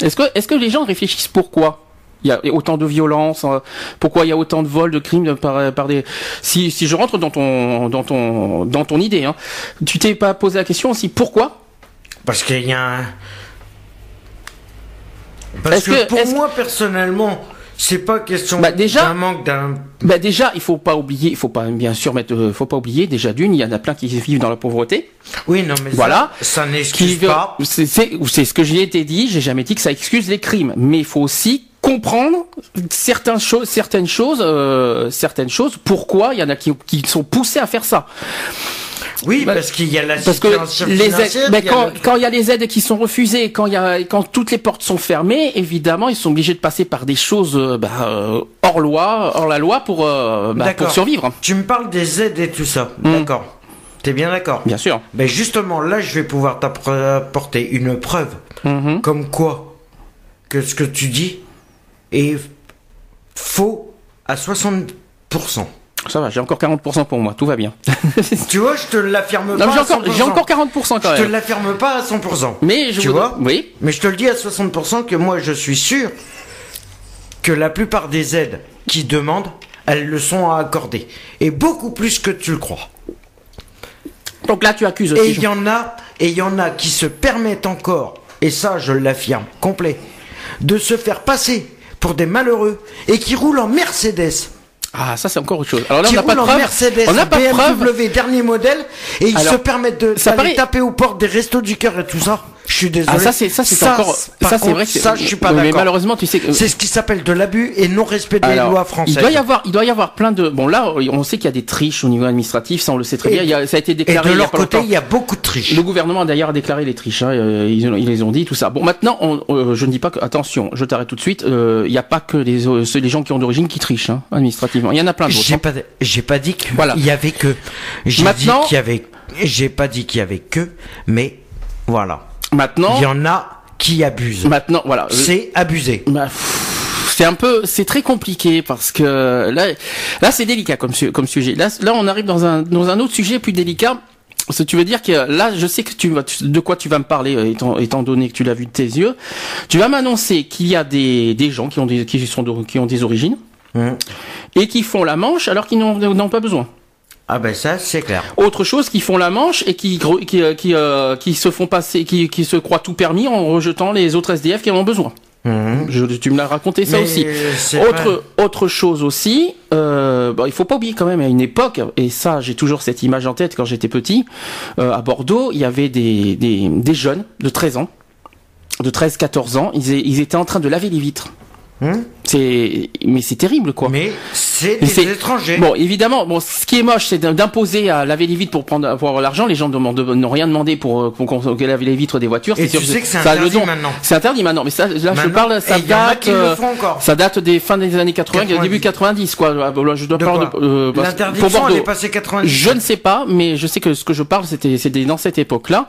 Est-ce que, est-ce que les gens réfléchissent pourquoi? Il y a autant de violence euh, Pourquoi il y a autant de vols, de crimes par, par des Si, si je rentre dans ton, dans ton, dans ton idée, hein, tu t'es pas posé la question aussi pourquoi? Parce qu'il y a un... Parce que, que- pour moi, personnellement, c'est pas question Bah, déjà- d'un manque d'un... Ben déjà, il faut pas oublier, il faut pas bien sûr mettre, euh, faut pas oublier déjà d'une, il y en a plein qui vivent dans la pauvreté. Oui, non, mais ça- Voilà. ça, n'excuse pas. c'est c'est c'est ce que j'ai été dit. J'ai jamais dit que ça excuse les crimes, mais il faut aussi comprendre certaines choses, certaines choses, euh, certaines choses. Pourquoi il y en a qui, qui sont poussés à faire ça Oui, Bah, parce qu'il y a la Parce que les aides, mais quand, il y a les aides qui sont refusées, quand il y a, quand toutes les portes sont fermées, évidemment, ils sont obligés de passer par des choses euh, bah, euh, hors loi, hors la loi pour euh, bah, pour survivre. Tu me parles des aides et tout ça. Hmm. D'accord. T'es bien d'accord Bien sûr. Ben justement, là, je vais pouvoir t'apporter une preuve. Mhm. Comme quoi que ce que tu dis est faux à 60%. Ça va, j'ai encore 40% pour moi, tout va bien. Tu vois, je te l'affirme pas j'ai encore, 100%. j'ai encore 40% quand Je te même. l'affirme pas à 100%. Mais je tu vous- vois Oui. Mais je te le dis à 60% que moi, je suis sûr que la plupart des aides qui demandent, elles le sont à accorder. Et beaucoup plus que tu le crois. Donc là, tu accuses Et aussi. il y en a, et il y en a qui se permettent encore, et ça je l'affirme complet, de se faire passer pour des malheureux et qui roulent en Mercedes. Ah, ça c'est encore autre chose. Alors là, on n'a pas de preuve. Mercedes, On n'a pas de preuve. BMW dernier modèle, et ils Alors, se permettent de ça paraît- taper aux portes des restos du cœur et tout ça. Je suis désolé. Ah, ça c'est ça c'est encore. Ça c'est vrai que ça je suis pas Mais d'accord. malheureusement, tu sais que. C'est ce qui s'appelle de l'abus et non respect des Alors, lois françaises. il doit y avoir, il doit y avoir plein de. Bon là, on sait qu'il y a des triches au niveau administratif, ça on le sait très Et- bien. Il y a- ça a été et déclaré de y a leur côté, il y a beaucoup de triches. Le gouvernement d'ailleurs a déclaré les triches. hein, euh, ils, ils les ont dit tout ça. Bon, maintenant, on- euh, je ne dis pas que. Attention, je t'arrête tout de suite. euh, Il n'y a pas que les, euh, ceux- les gens qui ont d'origine qui trichent hein, administrativement. Il y en a plein d'autres. J'ai hein. pas, j'ai pas dit qu'il Voilà. y avait que. J'ai dit Maintenant- qu'il y avait. J'ai pas dit qu'il y avait que, mais voilà. Maintenant, Il y en a qui abusent. maintenant, voilà. C'est abusé. Bah, c'est un peu, c'est très compliqué parce que là, là c'est délicat comme, su- comme sujet. Là, là, on arrive dans un, dans un autre sujet plus délicat. Ce tu veux dire que là, je sais que tu vas, de quoi tu vas me parler, euh, étant, étant donné que tu l'as vu de tes yeux. Tu vas m'annoncer qu'il y a des, des gens qui ont des, qui sont de- qui ont des origines Hum. et qui font la manche alors qu'ils n'ont pas besoin. Ah ben ça, c'est clair. Autre chose, qui font la manche et qui qui euh, qui, euh, qui se font passer, qui, qui se croient tout permis en rejetant les autres SDF qui en ont besoin. Je, tu me l'as raconté ça Mais aussi. vrai. Autre autre chose aussi, euh, bah, il faut pas oublier quand même à une époque et ça j'ai toujours cette image en tête quand j'étais petit euh, à Bordeaux il y avait des, des des jeunes de 13 ans, de 13-14 ans, ils, ils étaient en train de laver les vitres. Hum. C'est mais c'est terrible quoi. Mais c'est des étrangers. Bon, évidemment, bon, ce qui est moche, c'est d'imposer à laver les vitres pour prendre avoir l'argent. Les gens n'ont rien demandé pour euh, qu'on lave les vitres des voitures. Et sûr tu sais que c'est interdit maintenant. C'est interdit maintenant, mais ça, là, je parle, ça date, euh, ça date des fins des années 80, 90. début 90, quoi. Ah, Je dois De parler de, euh, L'interdiction, elle est passée 90. Je ne sais pas, mais je sais que ce que je parle, c'était c'était dans cette époque-là.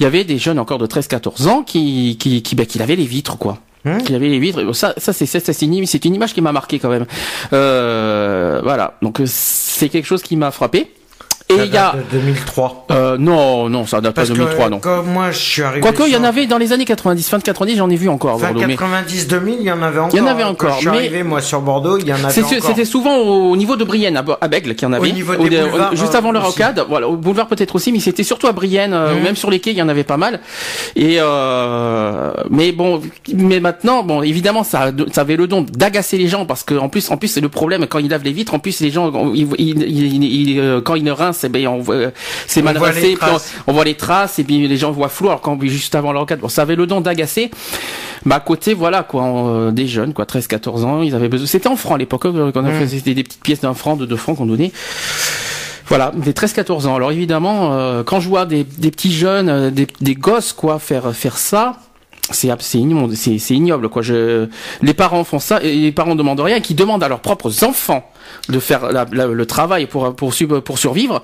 Il y avait des jeunes encore de 13-14 ans qui qui qui, bah, qui lavaient les vitres, quoi. Hum. Qui lavaient les vitres. Et Ça, ça c'est c'est une, une image qui m'a marqué quand même. Euh, voilà. Donc euh, c'est quelque chose qui m'a frappé. Et il y a de 2003. euh, non non ça date Parce pas de 2003 que non. comme moi je suis arrivé. Quoique il y en avait dans les années 90, fin de 90, j'en ai vu encore à Fin Bordeaux. mais 90 2000, il y en avait encore. Il y en avait Quand encore, Je suis mais- arrivé moi sur Bordeaux, il y en avait encore. C'était souvent au niveau de Brienne, à Bègle, qu'il y en avait. niveau Au- des de- boulevards, juste euh, avant le aussi. rocade. Voilà, au boulevard peut-être aussi, mais c'était surtout à Brienne, euh, Mhm. même sur les quais, il y en avait pas mal. Et euh, mais bon, mais maintenant, bon, évidemment, ça, ça avait le don d'agacer les gens parce que en plus, en plus, c'est le problème quand ils lavent les vitres. En plus, les gens, ils, ils, ils- euh, quand ils ne ben, on voit- c'est On mal on, traces. on voit les traces et puis les gens voient flou. Alors quand juste avant le rocade, bon, ça avait le don d'agacer. Bah à côté, voilà quoi, on- euh, des jeunes, quoi, 13-14 ans, ils avaient besoin. C'était en francs à l'époque, euh, quand on Mm. faisait des petites pièces d'un franc, de deux francs qu'on donnait. Voilà, des 13-14 ans. Alors évidemment, euh, quand je vois des, des petits jeunes, euh, des, des gosses, quoi, faire faire ça, c'est ab- c'est ignoble, quoi. Je, les parents font ça et les parents demandent rien, qui demandent à leurs propres enfants de faire la- la- le travail pour pour sub- pour survivre.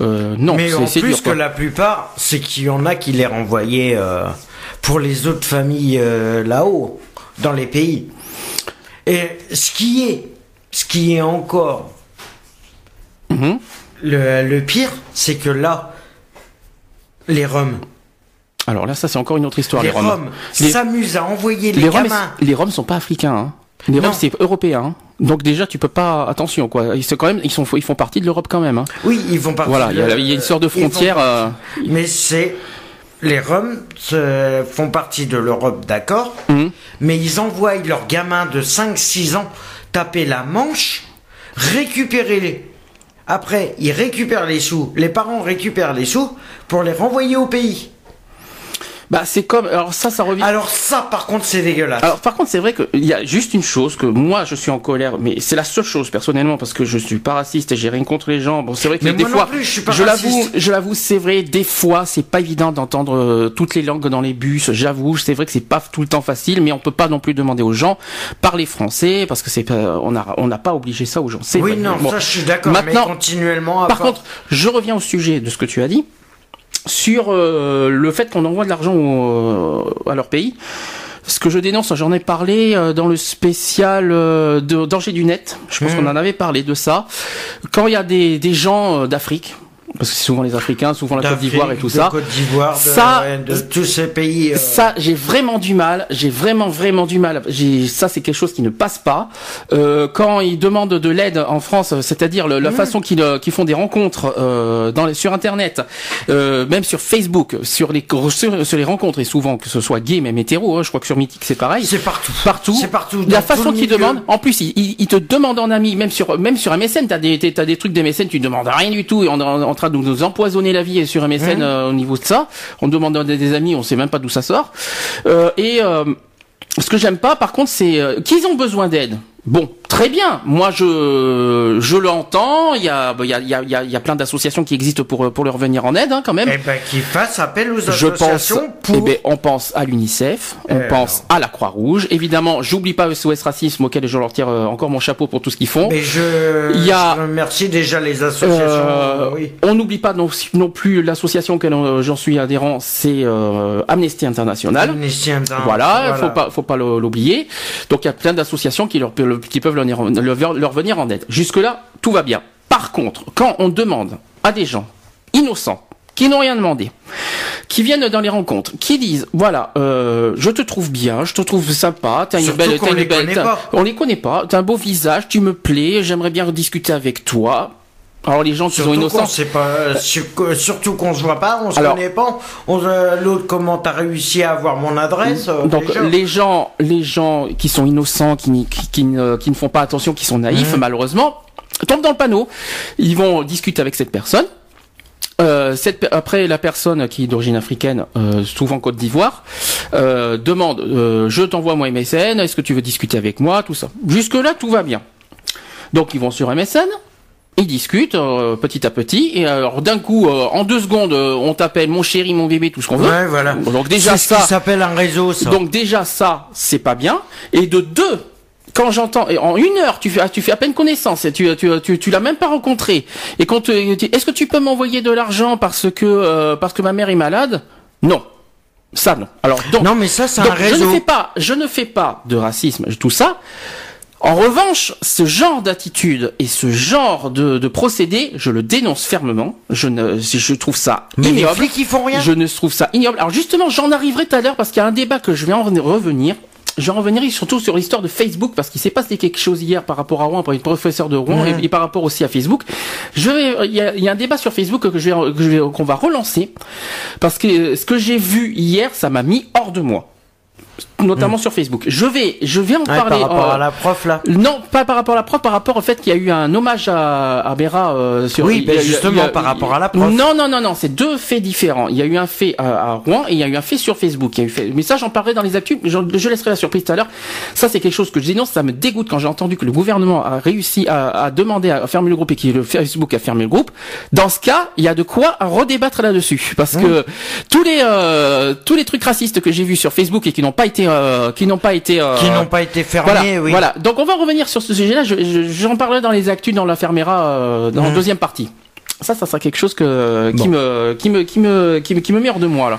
Euh, non, Mais en plus dur. que la plupart, c'est qu'il y en a qui les renvoyaient euh, pour les autres familles euh, là-haut, dans les pays. Et ce qui est, ce qui est encore Mhm. le, le pire, c'est que là, les Roms, Alors là, ça c'est encore une autre histoire. Les, les Roms. S'amusent à envoyer les, les Roms, gamins. les Roms sont pas africains. Hein. Les Non. Roms c'est européen. hein. Donc déjà tu peux pas attention quoi. Ils sont quand même ils sont ils font partie de l'Europe quand même. Hein. Oui, ils font partie. Voilà, il y, a, il y a une sorte de frontière. euh, Mais c'est les Roms font partie de l'Europe, d'accord, Mhm. mais ils envoient leurs gamins de 5-6 ans taper la Manche, récupérer les. Après, ils récupèrent les sous, les parents récupèrent les sous pour les renvoyer au pays. Bah c'est comme alors ça ça revient. Alors ça, par contre, c'est dégueulasse. Alors par contre c'est vrai qu'il y a juste une chose que moi je suis en colère mais c'est la seule chose personnellement parce que je suis pas raciste et j'ai rien contre les gens bon c'est vrai que Mais des moi non fois plus, je suis pas l'avoue je l'avoue c'est vrai des fois c'est pas évident d'entendre euh, toutes les langues dans les bus j'avoue c'est vrai que c'est pas tout le temps facile mais on peut pas non plus demander aux gens parler français parce que c'est pas on a on n'a pas obligé ça aux gens c'est oui, vrai. non, Bon. ça, je suis d'accord. Mais Maintenant- continuellement. à Par part- contre, je reviens au sujet de ce que tu as dit sur euh, le fait qu'on envoie de l'argent au- à leur pays. Ce que je dénonce, j'en ai parlé euh, dans le spécial euh, de danger du net. Je pense Mhm. qu'on en avait parlé de ça. Quand il y a des, des gens euh, d'Afrique, parce que c'est souvent les Africains, souvent la Côte d'Ivoire et tout ça. Côte d'Ivoire, Ça- ouais, de tous ces pays. euh, Ça, j'ai vraiment du mal. J'ai vraiment, vraiment du mal. Ça, c'est quelque chose qui ne passe pas. Euh, quand ils demandent de l'aide en France, c'est-à-dire la façon qu'ils, euh, qu'ils font des rencontres euh, dans les, sur Internet, euh, même sur Facebook, sur les sur, sur les rencontres et souvent que ce soit gay, même hétéro. hein, je crois que sur Mythique c'est pareil. C'est partout. Partout. C'est partout. La façon qu'ils demandent, en plus, ils, te demandent en ami, même sur même sur MSN, t'as des t'as des trucs des MSN, tu demandes rien du tout et on en, en train de nous empoisonner la vie sur MSN Mhm. euh, au niveau de ça. On demande des, des amis, on sait même pas d'où ça sort. Euh, et euh, ce que j'aime pas, par contre, c'est qu'ils ont besoin d'aide. Bon, très bien. Moi, je je l'entends. Il y a il y a il y a il y a, il y a plein d'associations qui existent pour pour leur venir en aide, hein, quand même. Eh ben, qu'ils fassent appel aux Je pense, associations pour. eh ben, on pense à l'UNICEF, on Euh, pense à la Croix-Rouge. Évidemment, j'oublie pas SOS Racisme auquel je leur tire euh, encore mon chapeau pour tout ce qu'ils font. Mais je, Il y a- je remercie déjà les associations. Euh, oui. On n'oublie pas non, non plus l'association auquel euh, j'en suis adhérent, c'est euh, Amnesty International. Amnesty International, Voilà, faut pas, faut pas l'oublier. Donc il y a plein d'associations qui leur, qui peuvent leur, leur, leur venir en aide. Jusque là, tout va bien. Par contre, quand on demande à des gens innocents qui n'ont rien demandé, qui viennent dans les rencontres, qui disent voilà, euh, je te trouve bien, je te trouve sympa, t'as une belle, t'as une les belle, connaît t'as- pas. on les connaît pas, t'as un beau visage, tu me plais, j'aimerais bien discuter avec toi. Alors les gens qui sont Surtout innocents, sait pas, sur- surtout qu'on se voit pas, on se Alors- connaît pas. On, euh, L'autre, comment t'as réussi à avoir mon adresse euh, Donc déjà les gens, les gens qui sont innocents, qui, qui, qui ne, qui ne font pas attention, qui sont naïfs, Mhm. malheureusement, tombent dans le panneau. Ils vont discuter avec cette personne. Euh, cette, après, la personne qui est d'origine africaine, euh, souvent Côte d'Ivoire, euh, demande euh, je t'envoie mon MSN, est-ce que tu veux discuter avec moi, tout ça. Jusque là, tout va bien. Donc ils vont sur MSN, ils discutent euh, petit à petit, et alors d'un coup, euh, en deux secondes, euh, on t'appelle mon chéri, mon bébé, tout ce qu'on veut. Ouais, voilà. Donc déjà ça, s'appelle un réseau, ça. donc déjà ça, c'est pas bien. Et de deux, quand j'entends, et en une heure, tu fais, tu fais à peine connaissance, et tu, tu, tu, tu l'as même pas rencontré. Et quand tu- tu- est-ce que tu peux m'envoyer de l'argent parce que euh, parce que ma mère est malade? Non, ça non. Alors donc, non, mais ça, c'est un donc, je réseau. ne fais pas, je ne fais pas de racisme, tout ça. En revanche, ce genre d'attitude et ce genre de, de procédé, je le dénonce fermement. Je ne, je trouve ça Mais les ignoble. flics, ils font rien. Je ne trouve ça ignoble. Alors justement, j'en arriverai tout à l'heure parce qu'il y a un débat que je vais en revenir. Je vais en revenir surtout sur l'histoire de Facebook parce qu'il s'est passé quelque chose hier par rapport à Rouen, par une professeure de Rouen et, et par rapport aussi à Facebook. Je vais, il y a, il y a un débat sur Facebook que je vais, que je vais, qu'on va relancer parce que ce que j'ai vu hier, ça m'a mis hors de moi. Notamment sur Facebook. Je vais, je vais en Ouais, parler. par rapport euh, à la prof, là. non, pas par rapport à la prof, par rapport au fait qu'il y a eu un hommage à, à Béra euh, sur. Oui, ben justement, a- par rapport à la prof. Non, non, non, non, c'est deux faits différents. Il y a eu un fait à, à Rouen et il y a eu un fait sur Facebook. Il y a eu fait, mais ça, j'en parlerai dans les actus. Je, je laisserai la surprise tout à l'heure. Ça, c'est quelque chose que je dénonce. Ça me dégoûte quand j'ai entendu que le gouvernement a réussi à, à demander à fermer le groupe et que le Facebook a fermé le groupe. Dans ce cas, il y a de quoi redébattre là-dessus, parce que tous les euh, tous les trucs racistes que j'ai vus sur Facebook et qui n'ont pas été euh, qui n'ont pas été euh, Qui n'ont pas été fermés, voilà, oui. voilà. Donc on va revenir sur ce sujet-là. Je- je- J'en parlerai dans les actus dans la Fermera euh, dans la Mhm. deuxième partie. Ça, ça sera quelque chose que qui me qui me qui me qui me qui me met hors de moi là.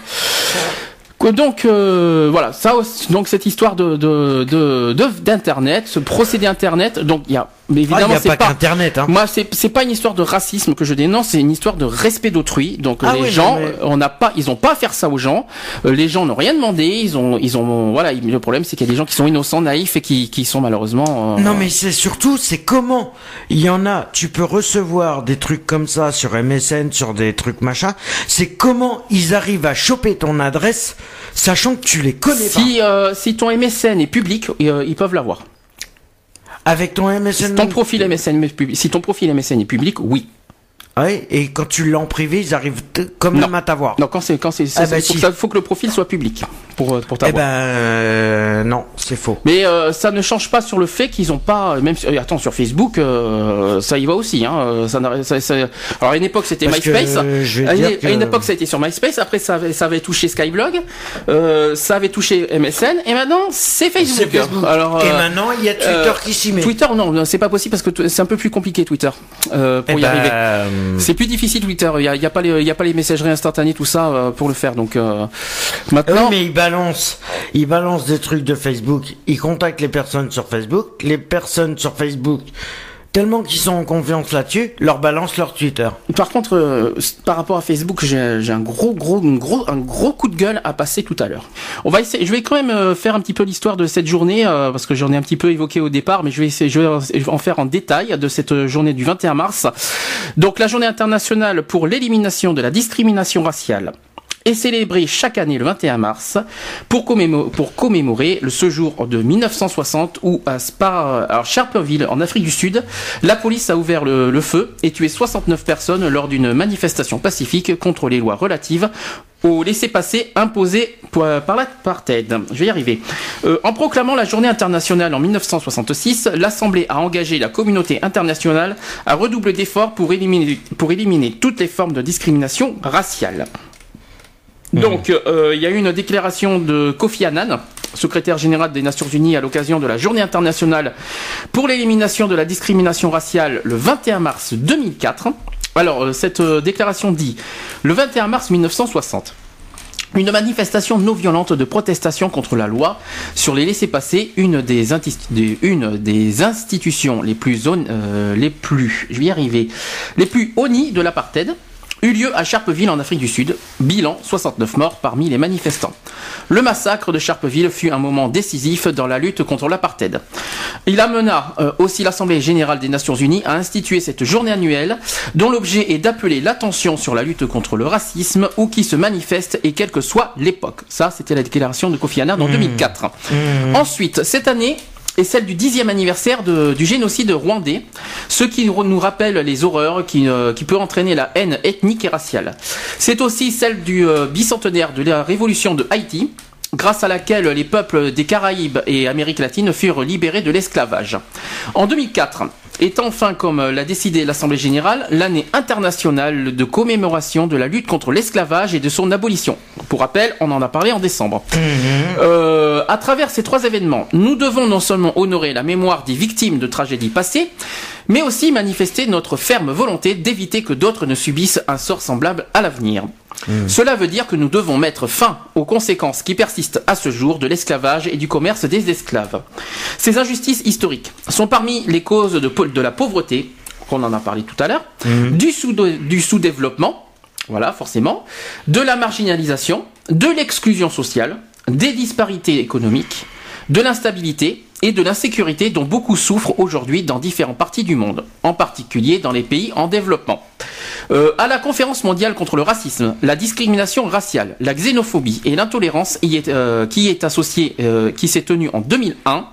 Donc euh, voilà, ça donc cette histoire de de de de- d'internet, ce procédé internet. Donc il y a mais Ah, il évidemment n'y a c'est pas pas qu'Internet, hein. moi, c'est c'est pas une histoire de racisme que je dénonce, c'est une histoire de respect d'autrui. Donc Ah les oui, non, gens, mais- euh, on n'a pas, ils ont pas à faire ça aux gens. Euh, les gens n'ont rien demandé. Ils ont, ils ont, voilà. Le problème, c'est qu'il y a des gens qui sont innocents, naïfs et qui, qui sont malheureusement. euh, Non mais c'est surtout c'est comment il y en a tu peux recevoir des trucs comme ça sur MSN sur des trucs machin c'est comment ils arrivent à choper ton adresse sachant que tu les connais Si, euh, si ton MSN est public, euh, ils peuvent l'avoir. Avec ton MSN Ton profil MSN. Si ton profil MSN est public, oui. ouais et quand tu l'as en privé ils arrivent quand même Non. à t'avoir Non, quand c'est, quand c'est, Ah bah si. faut que le profil soit public pour, euh, pour eh t'avoir. ben euh, non c'est faux Mais euh, ça ne change pas sur le fait qu'ils ont pas, même si- euh, attends sur Facebook, euh, ça y va aussi. Hein, ça, n'a- ça- ça- alors à une époque c'était MySpace. euh, je à, une, dire que- à une époque ça a été sur MySpace. Après ça avait, ça avait touché Skyblog, euh, ça avait touché MSN et maintenant c'est Facebook. C'est Facebook. Alors et maintenant il y a Twitter euh, qui s'y met Twitter non, c'est pas possible parce que c'est un peu plus compliqué Twitter euh, pour Eh y ben, arriver. euh, C'est plus difficile Twitter. Il y a, il y a pas les, y a pas les messageries instantanées tout ça euh, pour le faire. Donc euh, Oui, maintenant. mais balancent, ils balancent des trucs de Facebook. Ils contactent les personnes sur Facebook. Les personnes sur Facebook, tellement qu'ils sont en confiance là-dessus, leur balancent leur Twitter. Par contre, euh, par rapport à Facebook, j'ai j'ai un gros, gros, un gros, un gros coup de gueule à passer tout à l'heure. On va essayer. Je vais quand même euh, faire un petit peu l'histoire de cette journée euh, parce que j'en ai un petit peu évoqué au départ, mais je vais essayer, je vais en faire en détail de cette journée du 21 mars. Donc, la journée internationale pour l'élimination de la discrimination raciale est célébrée chaque année le 21 mars pour, commémo- pour commémorer le ce jour de 1960 où à Spa, alors Sharperville en Afrique du Sud, la police a ouvert le, feu et tué 69 personnes lors d'une manifestation pacifique contre les lois relatives au laissez-passer imposé par l'apartheid. Je vais y arriver. Euh, en proclamant la journée internationale en 1966, l'Assemblée a engagé la communauté internationale à redoubler d'efforts pour éliminer toutes les formes de discrimination raciale. Donc, euh, il y a eu une déclaration de Kofi Annan, secrétaire général des Nations Unies à l'occasion de la Journée internationale pour l'élimination de la discrimination raciale le 21 mars 2004. Alors, euh, cette euh, déclaration dit le 21 mars 1960. Une manifestation non violente de protestation contre la loi sur les laissés-passer, une des, institutions les plus, les plus, je vais les plus honnies de l'apartheid, eut lieu à Sharpeville en Afrique du Sud. Bilan 69 morts parmi les manifestants. Le massacre de Sharpeville fut un moment décisif dans la lutte contre l'apartheid. Il amena euh, aussi l'Assemblée générale des Nations Unies à instituer cette journée annuelle dont l'objet est d'appeler l'attention sur la lutte contre le racisme ou qui se manifeste et quelle que soit l'époque. Ça, c'était la déclaration de Kofi Annan en 2004. Ensuite, cette année, est celle du dixième anniversaire du génocide rwandais, ce qui nous rappelle les horreurs qui, euh, qui peut entraîner la haine ethnique et raciale. C'est aussi celle du euh, bicentenaire de la révolution de Haïti, grâce à laquelle les peuples des Caraïbes et Amérique latine furent libérés de l'esclavage. En 2004, est enfin, comme l'a décidé l'Assemblée générale, l'année internationale de commémoration de la lutte contre l'esclavage et de son abolition. Pour rappel, on en a parlé en décembre. Euh, à travers ces trois événements, nous devons non seulement honorer la mémoire des victimes de tragédies passées, mais aussi manifester notre ferme volonté d'éviter que d'autres ne subissent un sort semblable à l'avenir. Cela veut dire que nous devons mettre fin aux conséquences qui persistent à ce jour de l'esclavage et du commerce des esclaves. Ces injustices historiques sont parmi les causes de, la pauvreté, qu'on en a parlé tout à l'heure, sous- du sous-développement, voilà, forcément, de la marginalisation, de l'exclusion sociale, des disparités économiques, de l'instabilité et de l'insécurité dont beaucoup souffrent aujourd'hui dans différentes parties du monde, en particulier dans les pays en développement. Euh, à la conférence mondiale contre le racisme, la discrimination raciale, la xénophobie et l'intolérance euh, qui est associée, euh, qui s'est tenue en 2001,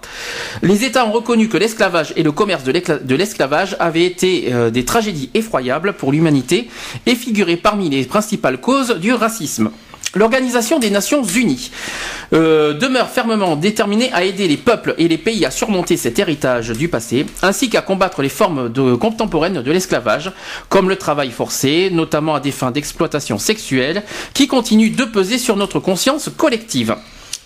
les États ont reconnu que l'esclavage et le commerce de l'esclavage avaient été euh, des tragédies effroyables pour l'humanité et figuraient parmi les principales causes du racisme. L'Organisation des Nations Unies euh, demeure fermement déterminée à aider les peuples et les pays à surmonter cet héritage du passé, ainsi qu'à combattre les formes contemporaines de l'esclavage, comme le travail forcé, notamment à des fins d'exploitation sexuelle, qui continuent de peser sur notre conscience collective.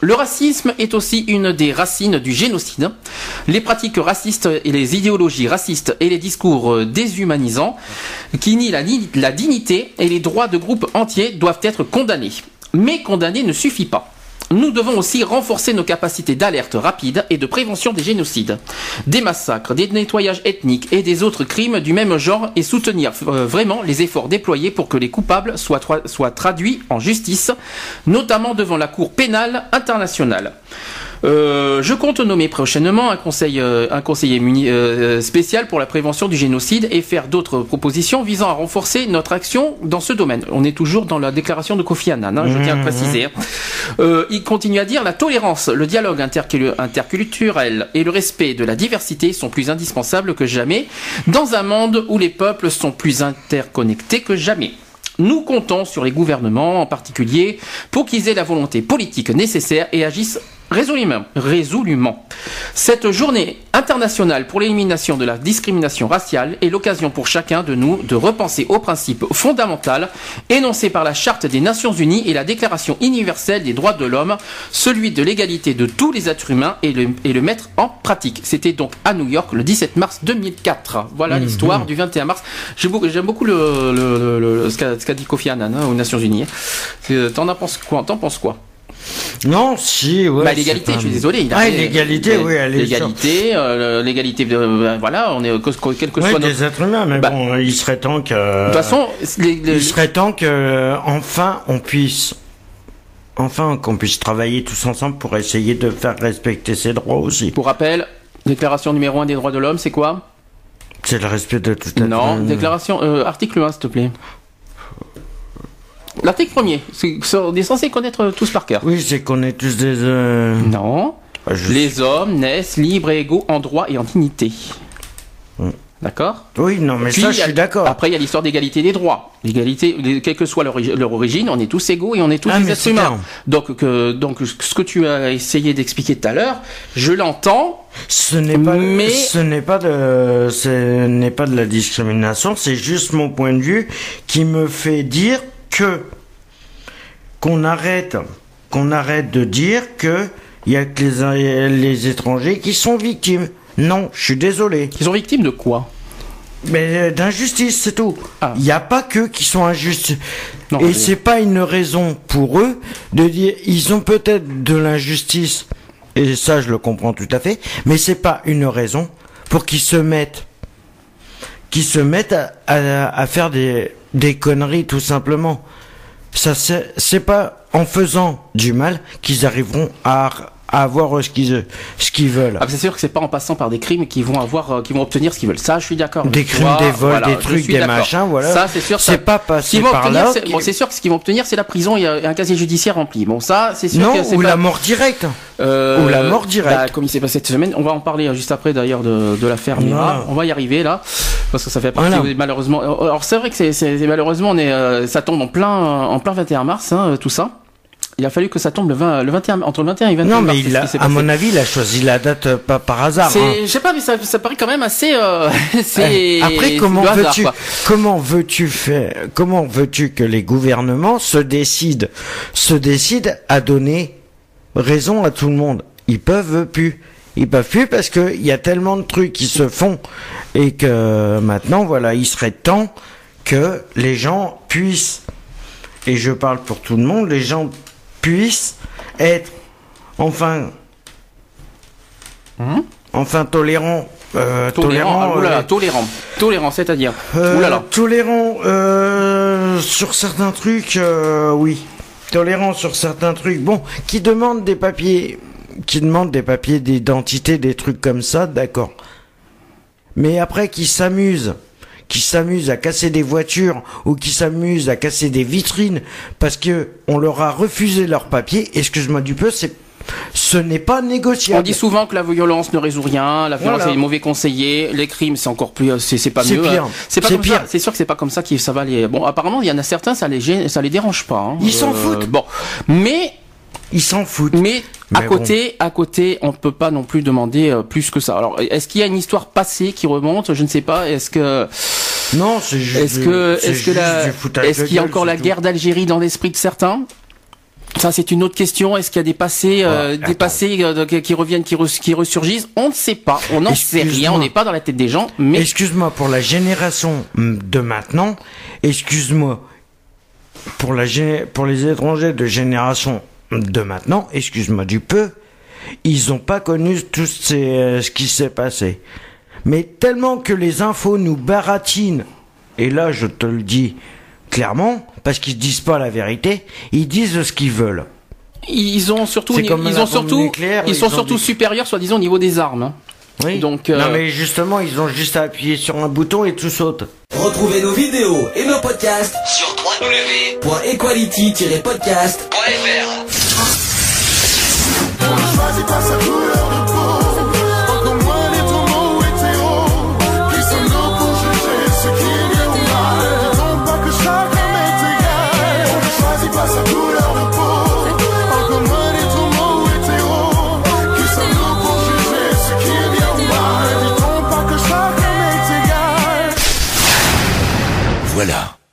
Le racisme est aussi une des racines du génocide. Les pratiques racistes et les idéologies racistes et les discours déshumanisants qui nient la, ni- la dignité et les droits de groupes entiers doivent être condamnés. Mais condamner ne suffit pas. Nous devons aussi renforcer nos capacités d'alerte rapide et de prévention des génocides, des massacres, des nettoyages ethniques et des autres crimes du même genre et soutenir euh, vraiment les efforts déployés pour que les coupables soient, tra- soient traduits en justice, notamment devant la Cour pénale internationale. Euh, je compte nommer prochainement un, conseil, euh, un conseiller muni- euh, spécial pour la prévention du génocide et faire d'autres propositions visant à renforcer notre action dans ce domaine. On est toujours dans la déclaration de Kofi Annan, hein, je tiens à le préciser. Euh, il continue à dire la tolérance, le dialogue intercul- interculturel et le respect de la diversité sont plus indispensables que jamais dans un monde où les peuples sont plus interconnectés que jamais. Nous comptons sur les gouvernements en particulier pour qu'ils aient la volonté politique nécessaire et agissent résolument. résolument. Cette journée internationale pour l'élimination de la discrimination raciale est l'occasion pour chacun de nous de repenser aux principes fondamentaux énoncés par la Charte des Nations Unies et la Déclaration universelle des droits de l'homme, celui de l'égalité de tous les êtres humains et le, et le mettre en pratique. C'était donc à New York le 17 mars 2004. Voilà l'histoire du 21 mars. J'aime beaucoup, le, le- le- le- ce qu'a dit Kofi Annan hein, aux Nations Unies. C'est- T'en penses quoi? T'en penses quoi? Non, si, ouais. bah, l'égalité, je suis désolé. Il Ah, l'égalité, oui, L'égalité, euh, l'égalité, de- euh, voilà, on est, que- que- quel que Ouais, soit des notre. êtres humains, mais Bah, bon, il serait temps que. De toute façon, les- les- il serait temps que, euh, enfin, on puisse. Enfin, qu'on puisse travailler tous ensemble pour essayer de faire respecter ses droits aussi. pour rappel, déclaration numéro 1 des droits de l'homme, c'est quoi? C'est le respect de tout être Non, déclaration, euh, article 1, s'il te plaît. L'article premier, c'est- on est censé connaître tous par cœur. Oui, c'est qu'on est tous des. euh, Non. bah, je- Les hommes naissent libres et égaux en droit et en dignité. D'accord? Oui, non, mais Puis, ça, je suis d'accord. Après, il y a l'histoire d'égalité des droits. L'égalité, quelle que soit leur, leur origine, on est tous égaux et on est tous Ah, des êtres c'est humains. Donc, que, donc, ce que tu as essayé d'expliquer tout à l'heure, je l'entends. Ce n'est pas, Mais- ce n'est pas de, ce n'est pas de la discrimination, c'est juste mon point de vue qui me fait dire que, qu'on arrête, qu'on arrête de dire que il y a que les, les étrangers qui sont victimes. Non, je suis désolé. Ils sont victimes de quoi? Mais euh, d'injustice, c'est tout. Ah. Il n'y a pas que qui sont injustes. Non, Et c'est pas une raison pour eux de dire ils ont peut-être de l'injustice et ça je le comprends tout à fait, mais c'est pas une raison pour qu'ils se mettent qu'ils se mettent à, à- à faire des des conneries tout simplement. Ça c'est c'est pas en faisant du mal qu'ils arriveront à à avoir ce qu'ils ce qu'ils veulent. Ah, c'est sûr que c'est pas en passant par des crimes qu'ils vont avoir, euh, qu'ils vont obtenir ce qu'ils veulent. Ça, je suis d'accord. Des crimes, des vols, Voilà, des trucs, des machins, voilà. Ça, c'est sûr. C'est pas passé vont par obtenir, là. qui- bon, c'est sûr que ce qu'ils vont obtenir, c'est la prison et un casier judiciaire rempli. Bon, ça, c'est sûr non, que ou pas- la mort directe. Euh, Ou la mort directe. bah, comme il s'est passé cette semaine, on va en parler euh, juste après d'ailleurs de, de l'affaire Mira. On va y arriver là, parce que ça fait partie Voilà. malheureusement. Alors c'est vrai que c'est, malheureusement on est, euh, ça tombe en plein, en plein 21 mars, hein, tout ça. Il a fallu que ça tombe le 20, le 21, entre le 21 et 21 Non, mars, mais c'est il a, à mon avis, il a choisi la date euh, pas par hasard. Hein. je sais pas, mais ça, ça paraît quand même assez, euh, Eh, Après, comment veux-tu, comment veux-tu faire, comment veux-tu que les gouvernements se décident, se décident à donner raison à tout le monde? Ils peuvent plus. Ils peuvent plus parce que il y a tellement de trucs qui se font et que maintenant, voilà, il serait temps que les gens puissent, et je parle pour tout le monde, les gens puissent être enfin, Mhm. enfin tolérants, euh, Tolérant, ah, oulala, euh, tolérant, tolérant, c'est-à-dire, euh. Tolérant sur certains trucs, oui. Tolérant sur certains trucs. Bon, qui demande des papiers, qui demande des papiers d'identité, des trucs comme ça, d'accord. Mais après, qui s'amuse, qui s'amuse à casser des voitures ou qui s'amuse à casser des vitrines parce que on leur a refusé leurs papiers. Excuse-moi du peu, c'est, ce n'est pas négociable. On dit souvent que la violence ne résout rien, la violence Voilà. est mauvais conseiller, les crimes c'est encore plus, euh, c'est, pas mieux. hein. C'est pas pire. C'est sûr que c'est pas comme ça que ça va les. Bon, apparemment il y en a certains ça les gêne, ça les dérange pas. hein. Ils s'en foutent. Bon, mais Ils s'en foutent. mais à côté, à côté, on peut pas non plus demander euh, plus que ça. Alors, est-ce qu'il y a une histoire passée qui remonte? Je ne sais pas. Est-ce que, Non, c'est juste. est-ce que, est-ce que la, est-ce qu'il y a encore la guerre d'Algérie dans l'esprit de certains? Ça c'est une autre question. Est-ce qu'il y a des passés, euh, des passés euh, qui reviennent, qui, res- qui ressurgissent? On ne sait pas. On n'en sait rien. On n'est pas dans la tête des gens. Mais Excuse-moi pour la génération de maintenant. Excuse-moi pour la gé- pour les étrangers de génération de maintenant. Excuse-moi du peu. Ils ont pas connu tout ces, euh, ce qui s'est passé. Mais tellement que les infos nous baratinent. Et là, je te le dis clairement, parce qu'ils disent pas la vérité. Ils disent ce qu'ils veulent. ils ont surtout, ils ont surtout, nucléaire, ils ils sont ont surtout dit- supérieurs, soi-disant, au niveau des armes. Oui. Donc, euh, Non mais justement, ils ont juste à appuyer sur un bouton et tout saute. Retrouvez nos vidéos et nos podcasts sur www.equality-podcast.fr.